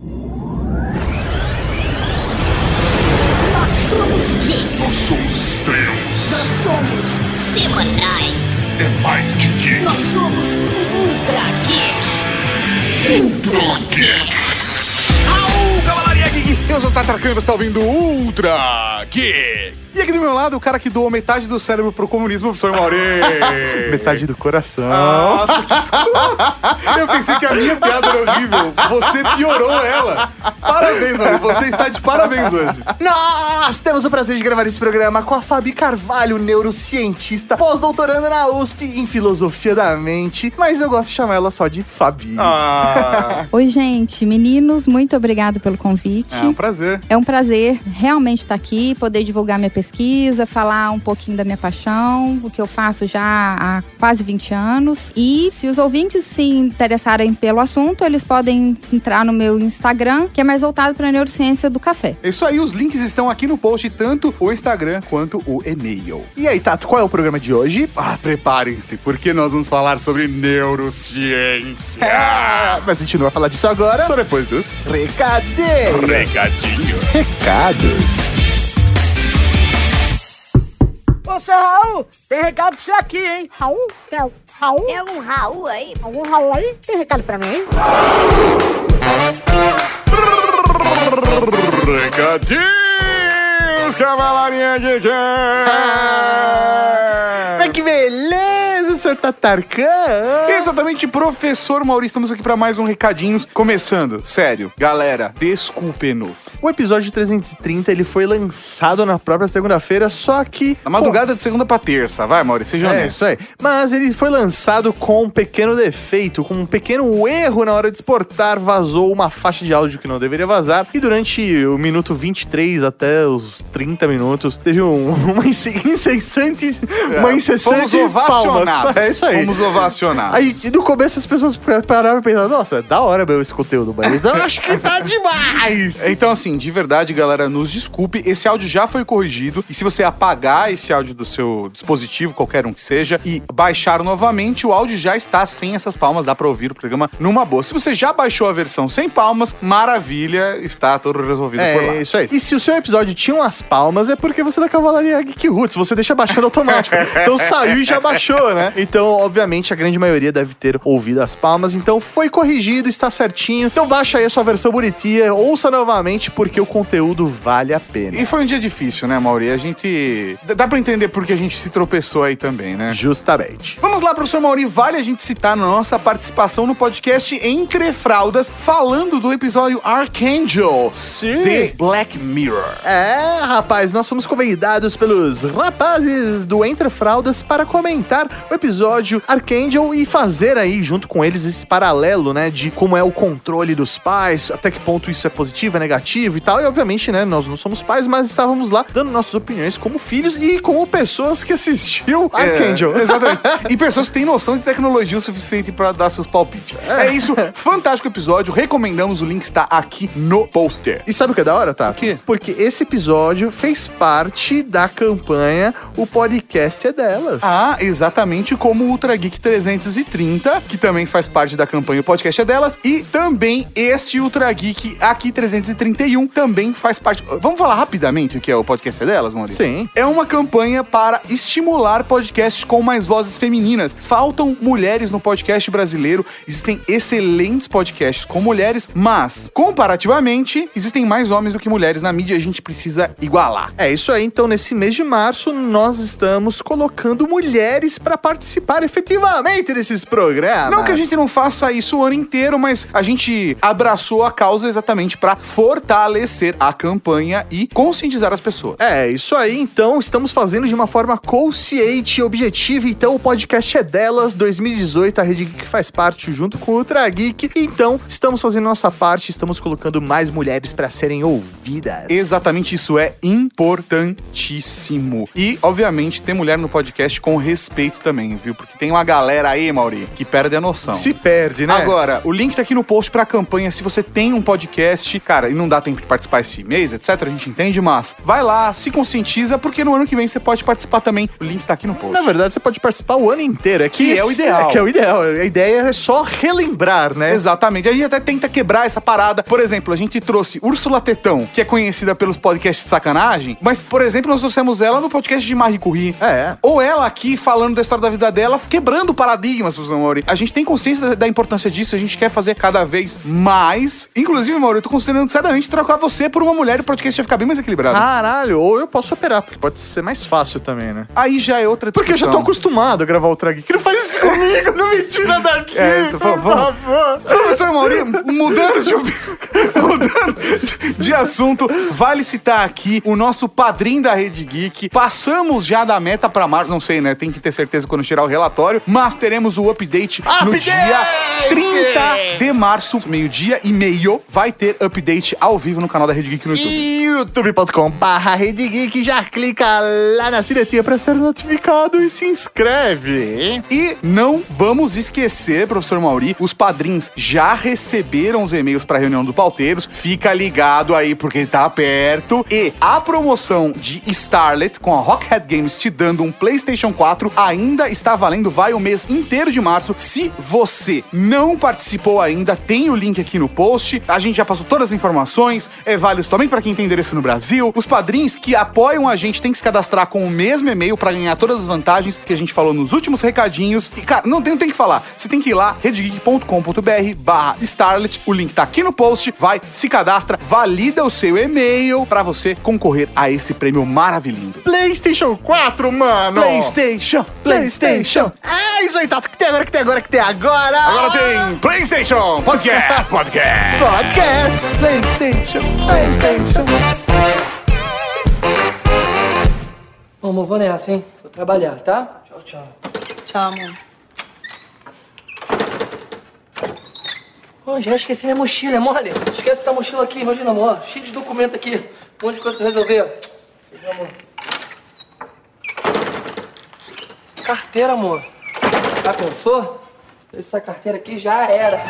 Nós somos geeks. Nós somos estrelas. Nós somos semanais. É mais que geek. Nós somos ultra geek. Ultra Geek. Aú, Cavalaria Geek! Eu sou o Tatarkan você está ouvindo Ultra Geek! E aqui do meu lado, o cara que doou metade do cérebro pro comunismo, o professor Mauri. Metade do coração. Nossa, que escroto! Eu pensei que a minha piada era horrível. Você piorou ela. Parabéns, Mauri. Você está de parabéns hoje. Nós temos o prazer de gravar esse programa com a Fabi Carvalho, neurocientista, pós-doutoranda na USP em filosofia da mente, mas eu gosto de chamar ela só de Fabi. Ah, Oi, gente, meninos, muito obrigado pelo convite. é um prazer. É um prazer realmente estar aqui, poder divulgar minha pesquisa, falar um pouquinho da minha paixão, o que eu faço já há quase 20 anos. E se os ouvintes se interessarem pelo assunto, eles podem entrar no meu Instagram, que é mais voltado para a neurociência do café. Isso aí, os links estão aqui no post, tanto o Instagram quanto o e-mail. E aí, Tato, qual é o programa de hoje? Ah, preparem-se, porque nós vamos falar sobre neurociência. Ah, mas a gente não vai falar disso agora. Só depois dos Recadinho. recadinhos. Recados. Ô, seu Raul, tem recado pra você aqui, hein? Raul? Tem al- Raul? Tem algum Raul aí? Algum Raul aí? Tem recado pra mim, hein? Recadinhos, cavalarinha de quem? Senhor Tatarkan. Exatamente, professor Maurício, estamos aqui para mais um Recadinhos. Começando, sério, galera, desculpe-nos. O episódio 330 ele foi lançado na própria segunda-feira, só que. Na madrugada de segunda pra terça, vai, Maurício, seja É, honesto. isso aí. Mas ele foi lançado com um pequeno defeito, com um pequeno erro na hora de exportar, vazou uma faixa de áudio que não deveria vazar. E durante o minuto 23 até os 30 minutos, teve um- uma ince- incessante. uma incessante Fomos ovacionados. palmas. É isso aí. Fomos ovacionados. Aí, no começo as pessoas pararam e pensaram, nossa, é da hora meu esse conteúdo, mas eu acho que tá demais. Então, assim, de verdade, galera, nos desculpe. Esse áudio já foi corrigido. E se você apagar esse áudio do seu dispositivo, qualquer um que seja, e baixar novamente, o áudio já está sem essas palmas. Dá pra ouvir o programa numa boa. Se você já baixou a versão sem palmas, maravilha, está tudo resolvido por lá. É, isso aí. E se o seu episódio tinha umas palmas, é porque você é da Cavalaria Geek Roots. Você deixa baixando automático. então saiu e já baixou, né? Então, obviamente, a grande maioria deve ter ouvido as palmas. Então, foi corrigido, está certinho. Então, baixa aí a sua versão bonitinha, ouça novamente, porque o conteúdo vale a pena. E foi um dia difícil, né, Mauri? A gente. Dá pra entender porque a gente se tropeçou aí também, né? Justamente. Vamos lá, professor Mauri. Vale a gente citar na nossa participação no podcast Entre Fraldas, falando do episódio Archangel Sim. de Black Mirror. É, rapaz, nós somos convidados pelos rapazes do Entre Fraldas para comentar o episódio Archangel e fazer aí, junto com eles, esse paralelo, né, de como é o controle dos pais, até que ponto isso é positivo, é negativo e tal. E, obviamente, né, nós não somos pais, mas estávamos lá dando nossas opiniões como filhos e como pessoas que assistiu Archangel. É, exatamente. E pessoas que têm noção de tecnologia o suficiente pra dar seus palpites. É, isso. Fantástico episódio. Recomendamos. O link está aqui no poster. E sabe o que é da hora, tá? O quê? Porque esse episódio fez parte da campanha O Podcast é Delas. Ah, exatamente como o Ultra Geek 330, que também faz parte da campanha O Podcast é Delas, e também este Ultra Geek aqui 331 também faz parte. Vamos falar rapidamente o que é o Podcast é Delas, Maurício? Sim. É uma campanha para estimular podcasts com mais vozes femininas. Faltam mulheres no podcast brasileiro, existem excelentes podcasts com mulheres, mas, comparativamente, existem mais homens do que mulheres na mídia, a gente precisa igualar. É isso aí, então nesse mês de março nós estamos colocando mulheres para participar efetivamente desses programas. Não que a gente não faça isso o ano inteiro, mas a gente abraçou a causa exatamente para fortalecer a campanha e conscientizar as pessoas. É, isso aí, então estamos fazendo de uma forma consciente e objetiva. Então o podcast é delas, 2018, a Rede Geek faz parte junto com o Ultra Geek. Então estamos fazendo nossa parte, estamos colocando mais mulheres para serem ouvidas. Exatamente isso é importantíssimo. E, obviamente, ter mulher no podcast com respeito também, viu? Viu? Porque tem uma galera aí, Mauri, que perde a noção. Se perde, né? Agora, o link tá aqui no post pra campanha. Se você tem um podcast, cara, e não dá tempo de participar esse mês, etc., a gente entende, mas vai lá, se conscientiza, porque no ano que vem você pode participar também. O link tá aqui no post. Na verdade, você pode participar o ano inteiro. É Que é o ideal. É que é o ideal. A ideia é só relembrar, né? Exatamente. A gente até tenta quebrar essa parada. Por exemplo, a gente trouxe Úrsula Tetão, que é conhecida pelos podcasts de sacanagem, mas, por exemplo, nós trouxemos ela no podcast de Marie Curie. É. Ou ela aqui falando da história da vida dela, quebrando paradigmas, professor Mauri. A gente tem consciência da, importância disso, a gente quer fazer cada vez mais. Inclusive, Mauri, eu tô considerando seriamente trocar você por uma mulher e o podcast ia ficar bem mais equilibrado. Caralho, ou eu posso operar, porque pode ser mais fácil também, né? Aí já é outra Porque eu já discussão. tô acostumado a gravar o Trag. Que não faz isso comigo, não me tira daqui, É, então, por vamos- favor. Professor Mauri, mudando de, mudando de assunto, vale citar aqui o nosso padrinho da Rede Geek. Passamos já da meta pra março, não sei, né? Tem que ter certeza quando tirar o relatório, mas teremos o update, no Update! dia 30 de março, meio-dia e meio. Vai ter update ao vivo no canal da Rede Geek no YouTube. Youtube.com barra Rede Geek, já clica lá na sinetinha pra ser notificado e se inscreve. E não vamos esquecer, professor Mauri, os padrinhos já receberam os e-mails para reunião do Pauteiros. Fica ligado aí porque tá perto. E a promoção de Starlet com a Rockhead Games te dando um PlayStation 4 ainda está valendo, vai o mês inteiro de março. Se você não participou ainda, tem o link aqui no post. A gente já passou todas as informações. É válido também para quem tem endereço no Brasil. Os padrinhos que apoiam a gente têm que se cadastrar com o mesmo e-mail para ganhar todas as vantagens que a gente falou nos últimos recadinhos. E, cara, não tem, não tem que falar. Você tem que ir lá, redgeek.com.br barra Starlet. O link tá aqui no post. Vai, se cadastra, valida o seu e-mail para você concorrer a esse prêmio maravilhoso. PlayStation 4, mano. PlayStation, PlayStation. É isso aí, Tato. O que tem agora, o que tem agora, que tem agora? Agora tem PlayStation Podcast, podcast. podcast. PlayStation, PlayStation. Bom, amor, vou nessa, hein? Vou trabalhar, tá? Tchau, tchau. Tchau, amor. Oh, já esqueci minha mochila, é mole? Esquece essa mochila aqui, imagina, amor. Cheio de documento aqui. Um monte de coisa pra resolver. Beijo, amor. Carteira, amor. Já pensou? Essa carteira aqui já era.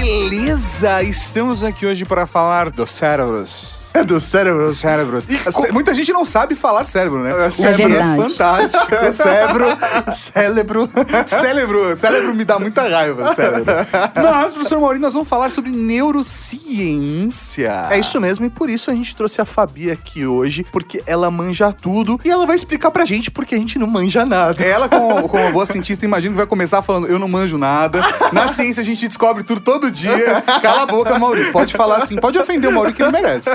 Beleza, estamos aqui hoje para falar dos cérebros. É do cérebro. Dos cérebros. Muita gente não sabe falar cérebro, né? É cérebro verdade. é fantástico. Cérebro, cérebro. cérebro, cérebro me dá muita raiva, cérebro. Mas, professor Maurinho, nós vamos falar sobre neurociência. É isso mesmo, e por isso a gente trouxe a Fabi aqui hoje, porque ela manja tudo e ela vai explicar pra gente porque a gente não manja nada. Ela, como, como uma boa cientista, imagino que vai começar falando: Eu não manjo nada. Na ciência a gente descobre tudo todo dia. Cala a boca, Maurício. Pode falar assim, pode ofender o Maurício que ele merece.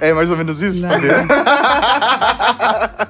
É mais ou menos isso?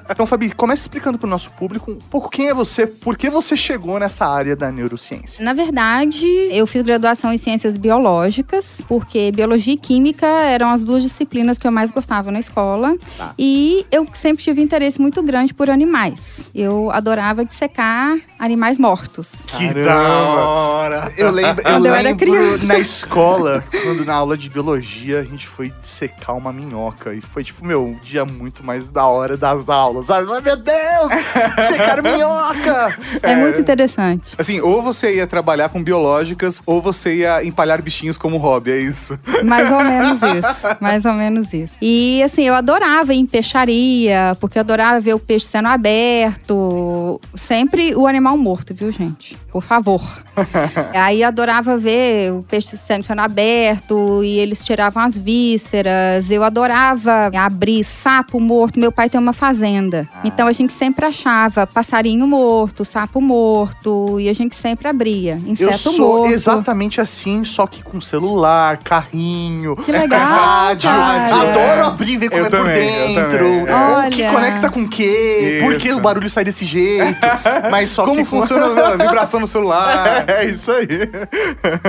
então, Fabi, comece explicando pro nosso público um pouco quem é você, por que você chegou nessa área da neurociência. Na verdade, eu fiz graduação em ciências biológicas, porque biologia e química eram as duas disciplinas que eu mais gostava na escola. E eu sempre tive interesse muito grande por animais. Eu adorava dissecar animais mortos. Que da hora. Eu lembro, eu Quando eu era lembro criança. na escola, quando na aula de biologia a gente foi dissecar uma minhoca. E foi, tipo, meu, um dia muito mais da hora das aulas. Sabe? Meu Deus! Dissecar minhoca! É, muito interessante. Assim, ou você ia trabalhar com biológicas, ou você ia empalhar bichinhos como hobby, é isso. Mais ou menos isso. Mais ou menos isso. E assim, eu adorava ir em peixaria, porque eu adorava ver o peixe sendo aberto. Sempre o animal morto, viu, gente? Por favor. Aí adorava ver o peixe sendo, sendo aberto e eles tiravam as vísceras. Eu adorava abrir sapo morto. Meu pai tem uma fazenda. Então a gente sempre achava passarinho morto, sapo morto. E a gente sempre abria. Inseto Eu sou morto. exatamente assim, só que com celular, carrinho, Que legal, rádio. cara. Adoro abrir e ver como Eu é por também, eu dentro. O que conecta com o quê? Por que Isso. o barulho sai desse jeito? Mas só Como que com- funciona a vibração no celular? É isso aí.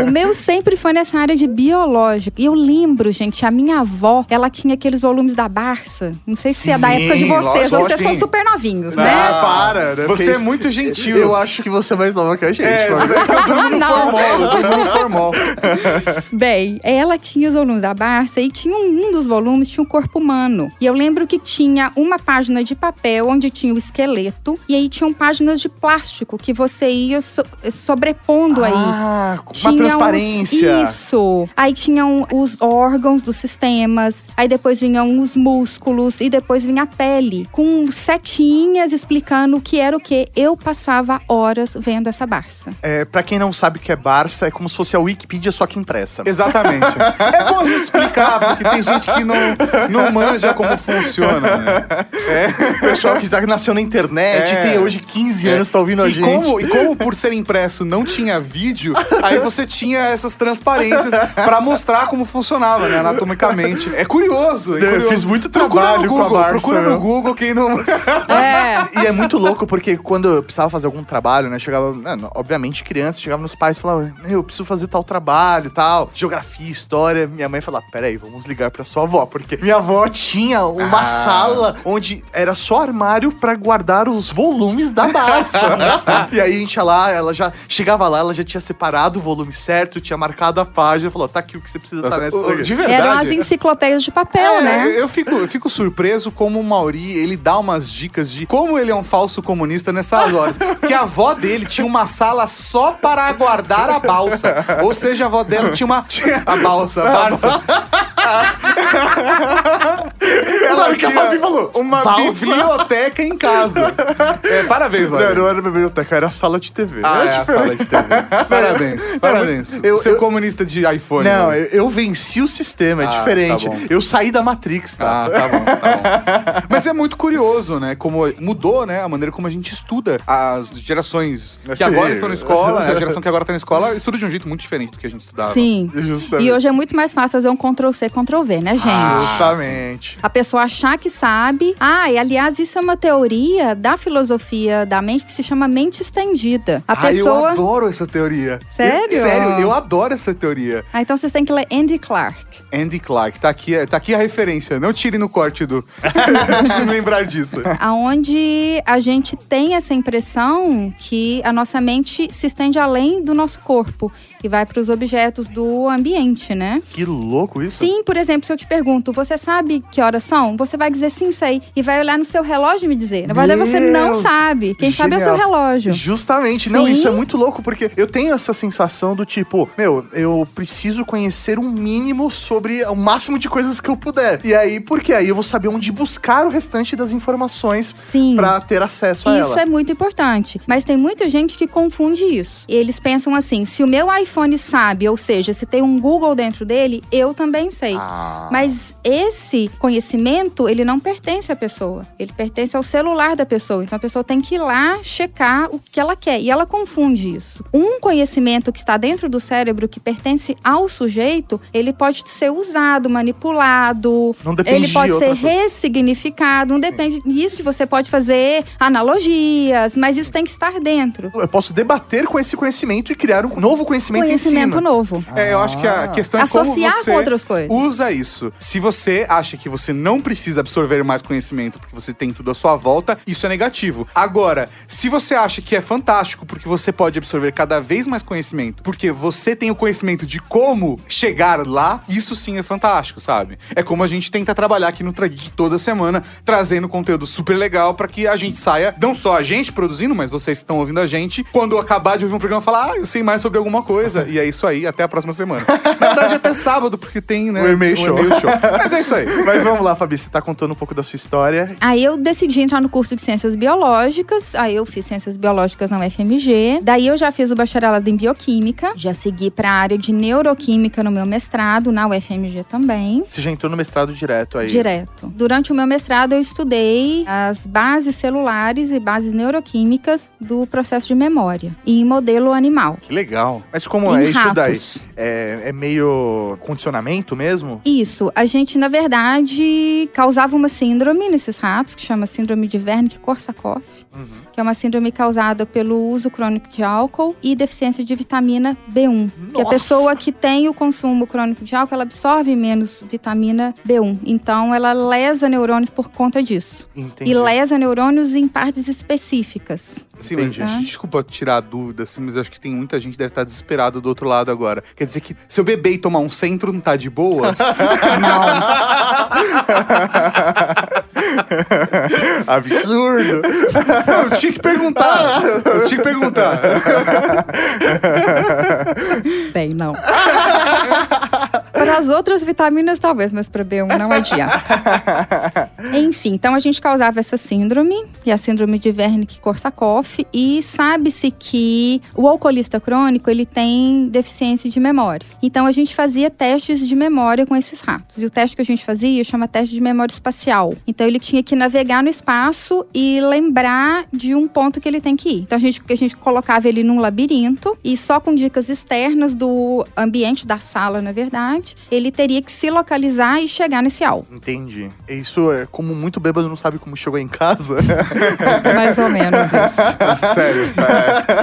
O meu sempre foi nessa área de biológico. E eu lembro, gente, a minha avó, ela tinha aqueles volumes da Barça. Não sei se é da Sim, época de vocês. lógico, vocês sim. são super novinhos, Ah, né? para, né? Você Porque é muito gentil. Eu acho que você é mais nova que a gente. É, você Não. formol. Bem, ela tinha os volumes da Barça e tinha um, um dos volumes tinha um corpo humano. E eu lembro que tinha uma página de papel onde tinha o esqueleto e aí tinham páginas de plástico que você ia so- sobrepondo aí. Ah, com uma os- transparência. isso. Aí tinham os órgãos dos sistemas. Aí depois vinham os músculos. E depois vinha a pele. Com setinhas explicando o que era o que. Eu passava horas vendo essa Barça. É, pra quem não sabe o que é Barça, é como se fosse a Wikipedia, só que impressa. Exatamente. É bom a gente explicar, porque tem gente que não, não manja como funciona, né? O pessoal que tá, nasceu na internet, É. tem hoje 15 anos, tá ouvindo a E gente. como, e como por ser impresso não tinha vídeo, aí você tinha essas transparências pra mostrar como funcionava, né, anatomicamente. É curioso, é Eu curioso. fiz muito Procura trabalho no com a Google, Barça, procura no. Google quem não... É. E é muito louco, porque quando eu precisava fazer algum trabalho, né? Chegava, né, obviamente, criança, chegava nos pais e falava, eu preciso fazer tal trabalho, tal, geografia, história. Minha mãe falava, peraí, vamos ligar pra sua avó, porque minha avó tinha uma Ah. sala onde era só armário pra guardar os volumes da Barça. e aí a gente ia lá, ela já chegava lá, ela já tinha separado o volume certo, tinha marcado a página, falou, tá aqui o que você precisa Nossa, tá nessa. o- daqui." de Eram as verdade... enciclopédias de papel, É, né? Eu fico, eu fico surpreso como o Mauri, ele dá umas dicas de como ele é um falso comunista nessas horas. Porque a avó dele tinha uma sala só para aguardar a balsa. Ou seja, a avó dela tinha uma... Tinha a balsa, a balsa. Ela Claro que a tinha Fabi falou, uma balsa? biblioteca em casa. É, parabéns, Não, Mauri. não era biblioteca, era sala de TV. Ah, Era é a sala de TV. Parabéns, parabéns. eu- Seu eu- comunista de iPhone. Não, né? eu, eu venci o sistema, é Ah, diferente. tá eu saí da Matrix, tá? Ah, tá bom, tá bom. Mas é muito curioso, né? Como mudou, né? A maneira como a gente estuda. As gerações que Sim. agora estão na escola, a geração que agora está na escola, estuda de um jeito muito diferente do que a gente estudava. Sim. Justamente. E hoje é muito mais fácil fazer um Ctrl-C, Ctrl-V, né, gente? Ah, Justamente. A pessoa achar que sabe. Ah, e aliás, isso é uma teoria da filosofia da mente que se chama mente estendida. A Ah, pessoa. eu adoro essa teoria. Sério? Eu- sério, eu adoro essa teoria. Ah, então vocês têm que ler Andy Clark. Andy Clark, tá aqui, tá aqui a referência. Não tire no corte do. Não preciso me lembrar disso. Aonde a gente tem essa impressão que a nossa mente se estende além do nosso corpo e vai para os objetos do ambiente, né? Que louco isso. Sim, por exemplo, se eu te pergunto, você sabe que horas são? Você vai dizer sim, sei. E vai olhar no seu relógio e me dizer. Na verdade, você não Meu, sabe. Quem sabe é o seu genial. relógio. Justamente. Não, Sim. isso é muito louco, porque eu tenho essa sensação do tipo, meu, eu preciso conhecer um mínimo sobre o máximo de coisas que eu puder. E aí, porque aí eu vou saber onde buscar o restante das informações pra ter acesso a Isso ela. é muito importante. Mas tem muita gente que confunde isso. Eles pensam assim: se o meu iPhone sabe, ou seja, se tem um Google dentro dele, eu também sei. Ah. Mas esse conhecimento, ele não pertence à pessoa. Ele pertence ao celular da pessoa. Então a pessoa tem que ir lá checar o que ela quer. E ela confunde isso. Um conhecimento que está dentro do cérebro, que pertence ao sujeito, ele pode ser usado, manipulado. Não depende Ele pode de ser ressignificado. Não depende disso. Você pode fazer analogias, mas isso tem que estar dentro. Eu posso debater com esse conhecimento e criar um novo conhecimento, Conhecimento em cima. novo. É, eu acho que a questão é Associar como você com outras coisas. usa isso. Se você acha que você não precisa absorver mais conhecimento porque você tem tudo à sua volta, isso é negativo. Agora, se você acha que é fantástico porque você pode absorver cada vez mais conhecimento, porque você tem o conhecimento de como chegar lá, isso sim é fantástico, sabe? É como a gente tenta trabalhar aqui no Trageek toda semana, trazendo conteúdo super legal pra que a gente saia, não só a gente produzindo, mas vocês que estão ouvindo a gente, quando acabar de ouvir um programa, falar, ah, eu sei mais sobre alguma coisa. E é isso aí, até a próxima semana. Na verdade, até sábado, porque tem, né? O e-mail show. show. Mas é isso aí. Mas vamos lá, Fabi, você tá contando um pouco da sua história. Aí eu decidi entrar no curso de Ciências Biológicas, aí eu fiz Ciências Biológicas na UFMG, daí eu já fiz o bacharelado em Bioquímica, já segui para a área de Neuroquímica no meu mestrado, na UFMG também. Você já entrou no mestrado direto aí. Direto. Durante o meu mestrado, eu estudei as bases celulares e bases neuroquímicas do processo de memória em modelo animal. Que legal. Mas como Em é isso daí? ratos. É, é meio condicionamento mesmo? Isso. A gente, na verdade, causava uma síndrome nesses ratos, que chama síndrome de Wernicke-Korsakoff, que é uma síndrome causada pelo uso crônico de álcool e deficiência de vitamina B1. Que a Nossa! pessoa que tem o consumo crônico de álcool, ela absorve menos vitamina B1. Então, ela lesa neurônios por conta disso. Entendi. E lesa neurônios em partes específicas. Sim, mas, gente, desculpa tirar a dúvida, assim, mas eu acho que tem muita gente que deve estar do outro lado agora. Quer dizer que se eu beber e tomar um centro, não tá de boas? Absurdo. eu tinha que perguntar. Eu tinha que perguntar. Bem, não. para as outras vitaminas, talvez, mas para B1 não adianta. Enfim, então a gente causava essa síndrome, e a síndrome de Wernicke-Korsakoff, e sabe-se que o alcoolista crônico, ele tem deficiência de memória. Então a gente fazia testes de memória com esses ratos. E o teste que a gente fazia chama teste de memória espacial. Então ele tinha que navegar no espaço e lembrar de um ponto que ele tem que ir. Então a gente, a gente colocava ele num labirinto e só com dicas externas do ambiente da sala, na verdade, ele teria que se localizar e chegar nesse alvo. Entendi. Isso é como muito bêbado não sabe como chegou em casa. Mais ou menos isso. Sério.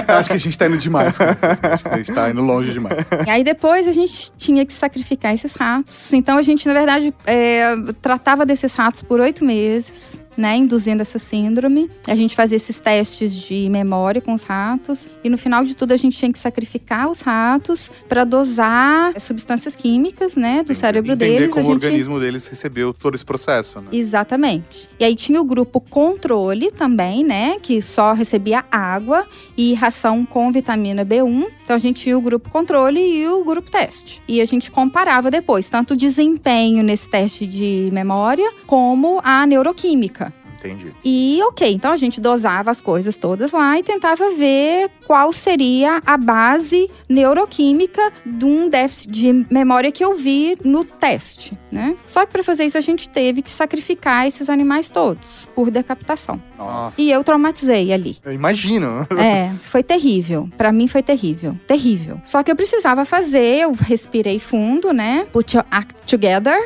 é, acho que a gente tá indo demais. com isso, assim, Acho que a gente tá indo longe demais. E aí depois a gente tinha que sacrificar esses ratos. Então a gente, na verdade, é, tratava desses ratos por oito meses. Né, induzindo essa síndrome. A gente fazia esses testes de memória com os ratos. E no final de tudo, a gente tinha que sacrificar os ratos para dosar substâncias químicas, né, do cérebro Entender deles. como a o gente... organismo deles recebeu todo esse processo, né? Exatamente. E aí tinha o grupo controle também, né? Que só recebia água e ração com vitamina B1. Então a gente tinha o grupo controle e o grupo teste. E a gente comparava depois, tanto o desempenho nesse teste de memória, como a neuroquímica. Entendi. E ok, então a gente dosava as coisas todas lá e tentava ver qual seria a base neuroquímica de um déficit de memória que eu vi no teste, né? Só que para fazer isso a gente teve que sacrificar esses animais todos por decapitação. Nossa. E eu traumatizei ali. Eu imagino. É, foi terrível. Pra mim foi terrível. Terrível. Só que eu precisava fazer, eu respirei fundo, né? Put your act together.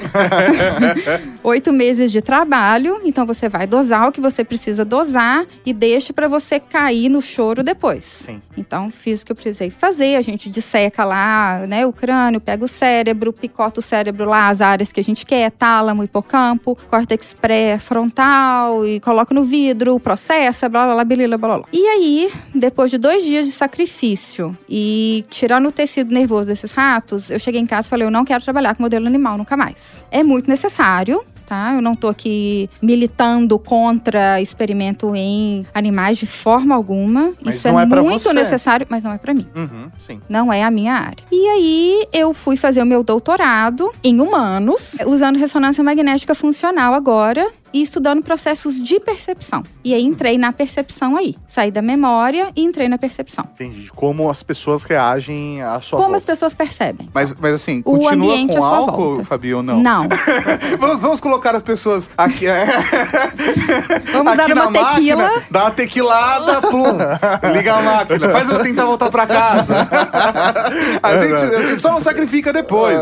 Oito meses de trabalho. Então você vai dosar o que você precisa dosar e deixa pra você cair no choro depois. Sim. Então fiz o que eu precisei fazer. A gente disseca lá, né? O crânio, pega o cérebro, picota o cérebro lá, as áreas que a gente quer, tálamo, hipocampo, córtex pré-frontal e coloca no vidro, processa, blá blá blá, bilila, blá blá. E aí, depois de dois dias de sacrifício e tirando o tecido nervoso desses ratos, eu cheguei em casa e falei: eu não quero trabalhar com modelo animal nunca mais. É muito necessário. Tá? Eu não tô aqui militando contra experimento em animais de forma alguma. Mas Isso é, é muito você. necessário, mas não é pra mim. Uhum, sim. Não é a minha área. E aí eu fui fazer o meu doutorado em humanos, usando ressonância magnética funcional agora e estudando processos de percepção. E aí entrei na percepção aí. Saí da memória e entrei na percepção. Entendi. Como as pessoas reagem à sua Como as volta. pessoas percebem. Mas, mas assim, O continua ambiente com à sua álcool, volta. Fabi, ou não? Não. vamos, vamos colocar as pessoas aqui. é, Vamos aqui dar na uma tequila. máquina, dá uma tequilada, plum. Liga a máquina. Faz ela tentar voltar pra casa. A gente, a gente só não sacrifica depois.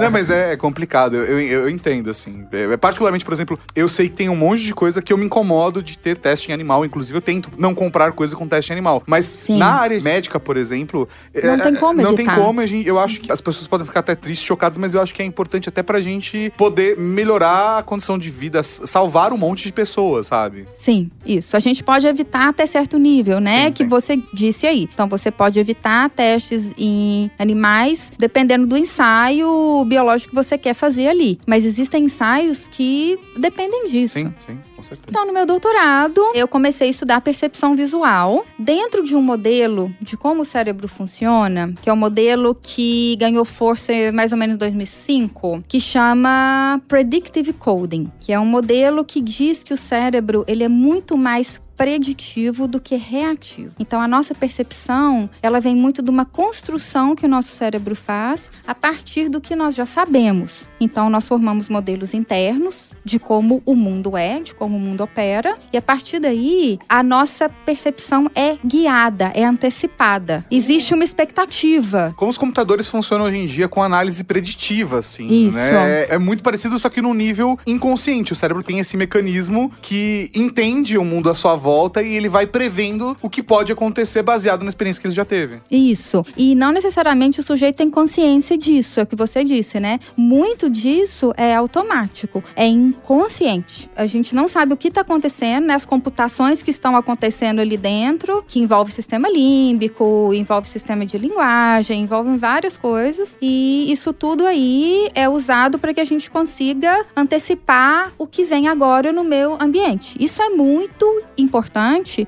não, mas é complicado. Eu, eu, eu entendo, assim. É, particularmente, por exemplo, eu sei que tem um monte de coisa que eu me incomodo de ter teste em animal. Inclusive, eu tento não comprar coisa com teste em animal. Mas Sim. na área médica, por exemplo. Não é, tem como Não evitar. tem como. gente- Eu acho que as pessoas podem ficar até tristes, chocadas, mas eu acho que é importante até pra gente poder melhorar a condição de vida, salvar um monte de pessoas, sabe? Sim, isso. A gente pode evitar até certo nível, né? Sim, que sim. você disse aí. Então, você pode evitar testes em animais, dependendo do ensaio biológico que você quer fazer ali. Mas existem ensaios que dependem disso. Sim, sim, com certeza. Então, no meu doutorado, eu comecei a estudar percepção visual dentro de um modelo de como o cérebro funciona, que é um modelo que ganhou força mais ou menos em 2005, que chama Predictive Coding, que é um modelo que diz que o cérebro ele é muito mais preditivo do que reativo. Então a nossa percepção, ela vem muito de uma construção que o nosso cérebro faz a partir do que nós já sabemos. Então nós formamos modelos internos de como o mundo é, de como o mundo opera, e a partir daí a nossa percepção é guiada, é antecipada. Existe uma expectativa. Como os computadores funcionam hoje em dia com análise preditiva, assim, Isso. né? É, é muito parecido, só que no nível inconsciente. O cérebro tem esse mecanismo que entende o mundo à sua volta e ele vai prevendo o que pode acontecer baseado na experiência que ele já teve. Isso. E não necessariamente o sujeito tem consciência disso, é o que você disse, né? Muito disso é automático, é inconsciente. A gente não sabe o que está acontecendo, né? As computações que estão acontecendo ali dentro, que envolve sistema límbico, envolve sistema de linguagem, envolvem várias coisas. E isso tudo aí é usado para que a gente consiga antecipar o que vem agora no meu ambiente. Isso é muito importante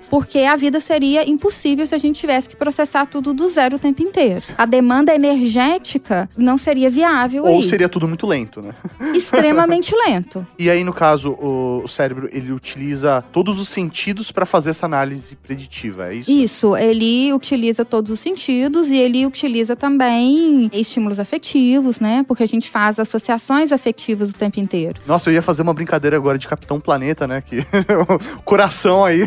porque a vida seria impossível se a gente tivesse que processar tudo do zero o tempo inteiro. A demanda energética não seria viável Ou aí. seria tudo muito lento, né? extremamente lento. E aí, no caso, o, o cérebro, ele utiliza todos os sentidos para fazer essa análise preditiva, é isso? Isso, ele utiliza todos os sentidos e ele utiliza também estímulos afetivos, né? Porque a gente faz associações afetivas o tempo inteiro. Nossa, eu ia fazer uma brincadeira agora de Capitão Planeta, né? Que o coração aí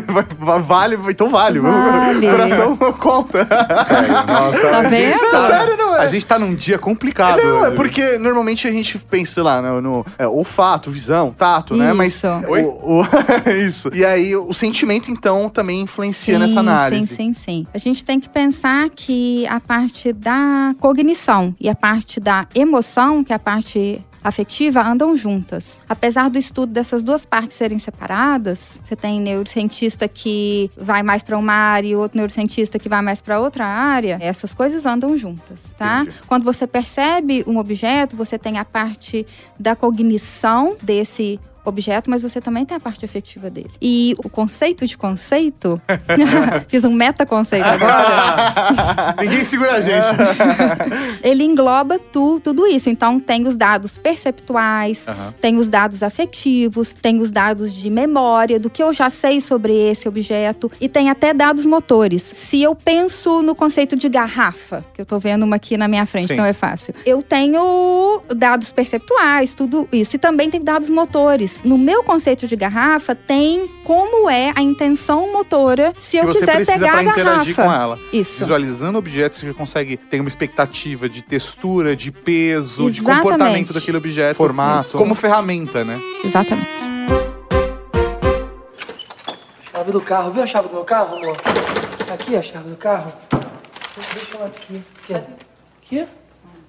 vale, então vale. Vale. O coração conta. Sério, nossa. Tá a gente vendo? tá- Sério, não é? A gente tá num dia complicado. Não, é hoje. porque normalmente a gente pensa lá no, no, é, olfato, visão, tato, né? Mas Isso. Oi? o- o- isso. E aí o sentimento então também influencia nessa análise. Sim, sim, sim. A gente tem que pensar que a parte da cognição e a parte da emoção, que é a parte afetiva, andam juntas. Apesar do estudo dessas duas partes serem separadas, você tem neurocientista que vai mais para uma área e outro neurocientista que vai mais para outra área, essas coisas andam juntas, tá? Entendi. Quando você percebe um objeto, você tem a parte da cognição desse objeto, mas você também tem a parte afetiva dele. E o conceito de conceito, fiz um metaconceito agora, Ninguém segura a gente. ele engloba tu, tudo isso. Então tem os dados perceptuais, Aham. tem os dados afetivos, tem os dados de memória, do que eu já sei sobre esse objeto, e tem até dados motores. Se eu penso no conceito de garrafa, que eu tô vendo uma aqui na minha frente, Sim. então é fácil. Eu tenho dados perceptuais, tudo isso, e também tem dados motores. No meu conceito de garrafa, tem como é a intenção motora se eu que quiser pegar a interagir garrafa. com ela. Isso. Visualizando objetos, você consegue ter uma expectativa de textura, de peso, de Exatamente. comportamento daquele objeto. Formato. Como ferramenta, né? Exatamente. Chave do carro. Viu a chave do meu carro, amor? Tá aqui a chave do carro? Deixa ela aqui. Aqui. Aqui?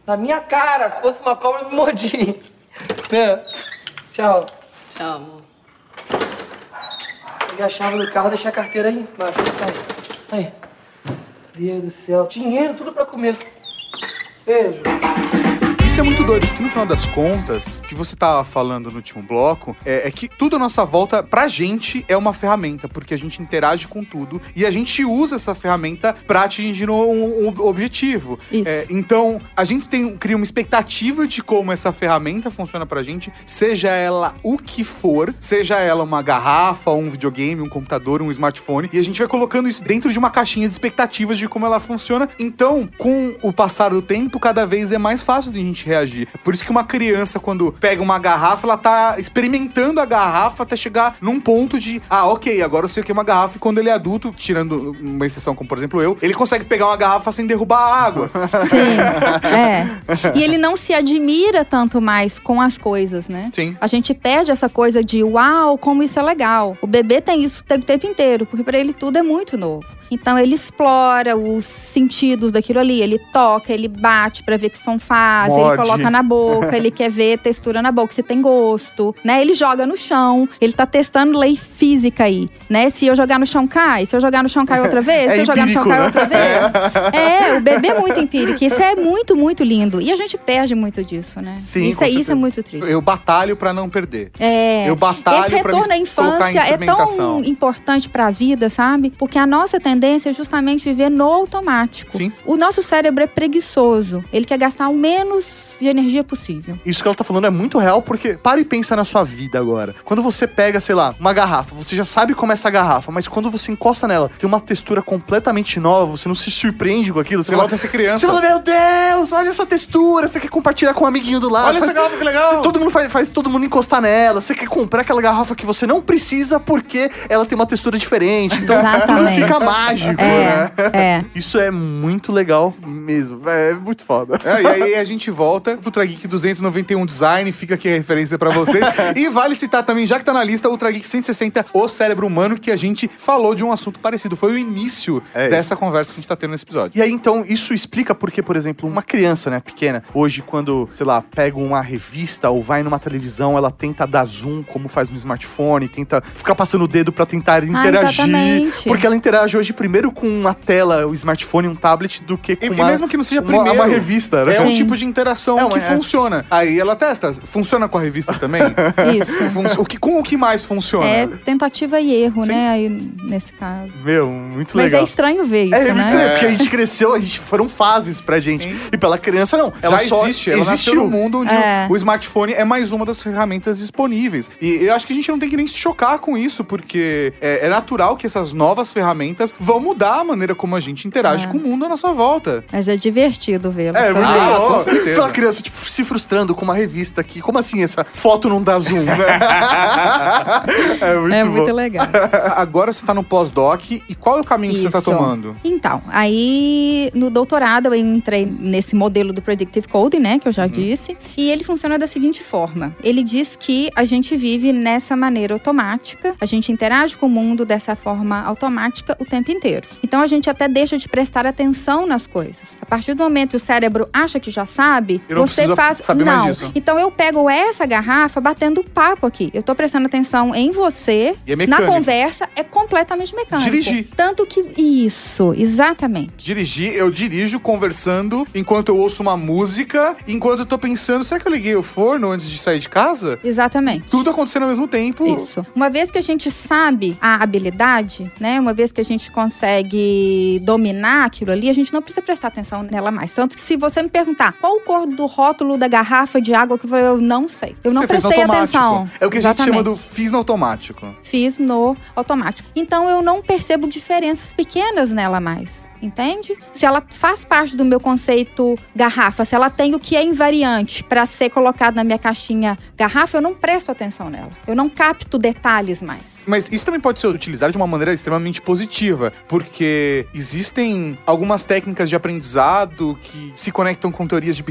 Na minha cara. Se fosse uma cobra, eu me mordi. Né? Tchau. Tchau, amor. Peguei a chave do carro, deixei a carteira aí. Vai, está aí. Aí. Deus do céu. Dinheiro, tudo pra comer. Beijo. Isso é muito doido, porque no final das contas, o que você tava falando no último bloco, é, é que tudo à nossa volta, pra gente, é uma ferramenta, porque a gente interage com tudo e a gente usa essa ferramenta pra atingir um, um objetivo. Isso. É, então, a gente tem, cria uma expectativa de como essa ferramenta funciona pra gente, seja ela o que for, seja ela uma garrafa, um videogame, um computador, um smartphone, e a gente vai colocando isso dentro de uma caixinha de expectativas de como ela funciona. Então, com o passar do tempo, cada vez é mais fácil de a gente reagir. Por isso que uma criança, quando pega uma garrafa, ela tá experimentando a garrafa até chegar num ponto de, ah, ok, agora eu sei o que é uma garrafa, e quando ele é adulto, tirando uma exceção como, por exemplo, eu, ele consegue pegar uma garrafa sem derrubar a água. Sim, é. E ele não se admira tanto mais com as coisas, né? Sim. A gente perde essa coisa de uau, como isso é legal. O bebê tem isso o tempo inteiro, porque pra ele tudo é muito novo. Então ele explora os sentidos daquilo ali, ele toca, ele bate pra ver que som faz, ele Coloca na boca, ele quer ver textura na boca, se tem gosto, né? Ele joga no chão, ele tá testando lei física aí, né? Se eu jogar no chão cai, se eu jogar no chão cai outra vez, É se eu jogar no chão empírico, cai né? outra vez. É, o bebê muito empírico. Isso é muito, muito lindo. E a gente perde muito disso, né? Sim, isso, é, isso é muito triste. Eu batalho pra não perder. É, Eu batalho esse retorno à infância é tão importante pra vida, sabe? Porque a nossa tendência é justamente viver no automático. Sim. O nosso cérebro é preguiçoso. Ele quer gastar o menos de energia possível. Isso que ela tá falando é muito real, porque para e pensa na sua vida agora. Quando você pega, sei lá, uma garrafa, você já sabe como é essa garrafa, mas quando você encosta nela, tem uma textura completamente nova, você não se surpreende com aquilo. Você volta a ser criança. você fala, meu Deus, olha essa textura, você quer compartilhar com um amiguinho do lado. Olha faz- essa garrafa que legal. Todo mundo faz, faz todo mundo encostar nela. Você quer comprar aquela garrafa que você não precisa porque ela tem uma textura diferente. Então Exatamente. fica mágico, É, né? é. Isso é muito legal mesmo. É muito foda. É, e aí a gente volta pro Ultra Geek 291 Design, fica aqui a referência pra vocês. e vale citar também, já que tá na lista, o Ultra Geek 160, o cérebro humano, que a gente falou de um assunto parecido. Foi o início É dessa conversa que a gente tá tendo nesse episódio. E aí, então, isso explica porque, por exemplo, uma criança, né, pequena, hoje, quando, sei lá, pega uma revista ou vai numa televisão, ela tenta dar zoom, como faz no smartphone, tenta ficar passando o dedo pra tentar interagir. exatamente. porque ela interage hoje primeiro com uma tela, o smartphone, um tablet, do que com E, e uma, mesmo que não seja uma- primeiro, uma revista, né? é um Sim. tipo de interação É que é. funciona. Aí ela testa. Funciona com a revista também? Isso. Fun- o que, com o que mais funciona? É tentativa e erro, Sim. né? Aí, nesse caso. Meu, muito Mas legal. é estranho ver isso, É, é muito né? estranho, porque a gente cresceu, a gente foram fases pra gente. Sim. E pela criança, não. Ela já só existe, ela existiu. no mundo onde É. o, o smartphone é mais uma das ferramentas disponíveis. E eu acho que a gente não tem que nem se chocar com isso, porque é, é natural que essas novas ferramentas vão mudar a maneira como a gente interage É. com o mundo à nossa volta. Mas é divertido vê-lo. É, Ah, isso. com certeza. Só criança, tipo, se frustrando com uma revista aqui. Como assim essa foto não dá zoom, né? é muito É bom. muito legal. Agora você tá no pós-doc e qual é o caminho que você tá Isso. tomando? Então, aí no doutorado eu entrei nesse modelo do Predictive Coding, né, que eu já disse, e ele funciona da seguinte forma: ele diz que a gente vive nessa maneira automática, a gente interage com o mundo dessa forma automática o tempo inteiro. Então a gente até deixa de prestar atenção nas coisas. A partir do momento que o cérebro acha que já sabe, Eu não você faz saber não. mais disso. Então eu pego essa garrafa batendo papo aqui. Eu tô prestando atenção em você. E é Na mecânico. conversa é completamente mecânico. Dirigir. Tanto que isso, exatamente. Dirigir, eu dirijo conversando enquanto eu ouço uma música, enquanto eu tô pensando, será que eu liguei o forno antes de sair de casa? Exatamente. Tudo acontecendo ao mesmo tempo. Isso. Uma vez que a gente sabe a habilidade, né? Uma vez que a gente consegue dominar aquilo ali, a gente não precisa prestar atenção nela mais. Tanto que se você me perguntar qual o do rótulo da garrafa de água que eu falei, eu não sei. Eu não Você prestei atenção. É o que a gente Exatamente. chama do fiz no automático. Fiz no automático. Então eu não percebo diferenças pequenas nela mais. Entende? Se ela faz parte do meu conceito garrafa, se ela tem o que é invariante para ser colocado na minha caixinha garrafa, eu não presto atenção nela. Eu não capto detalhes mais. Mas isso também pode ser utilizado de uma maneira extremamente positiva, porque existem algumas técnicas de aprendizado que se conectam com teorias de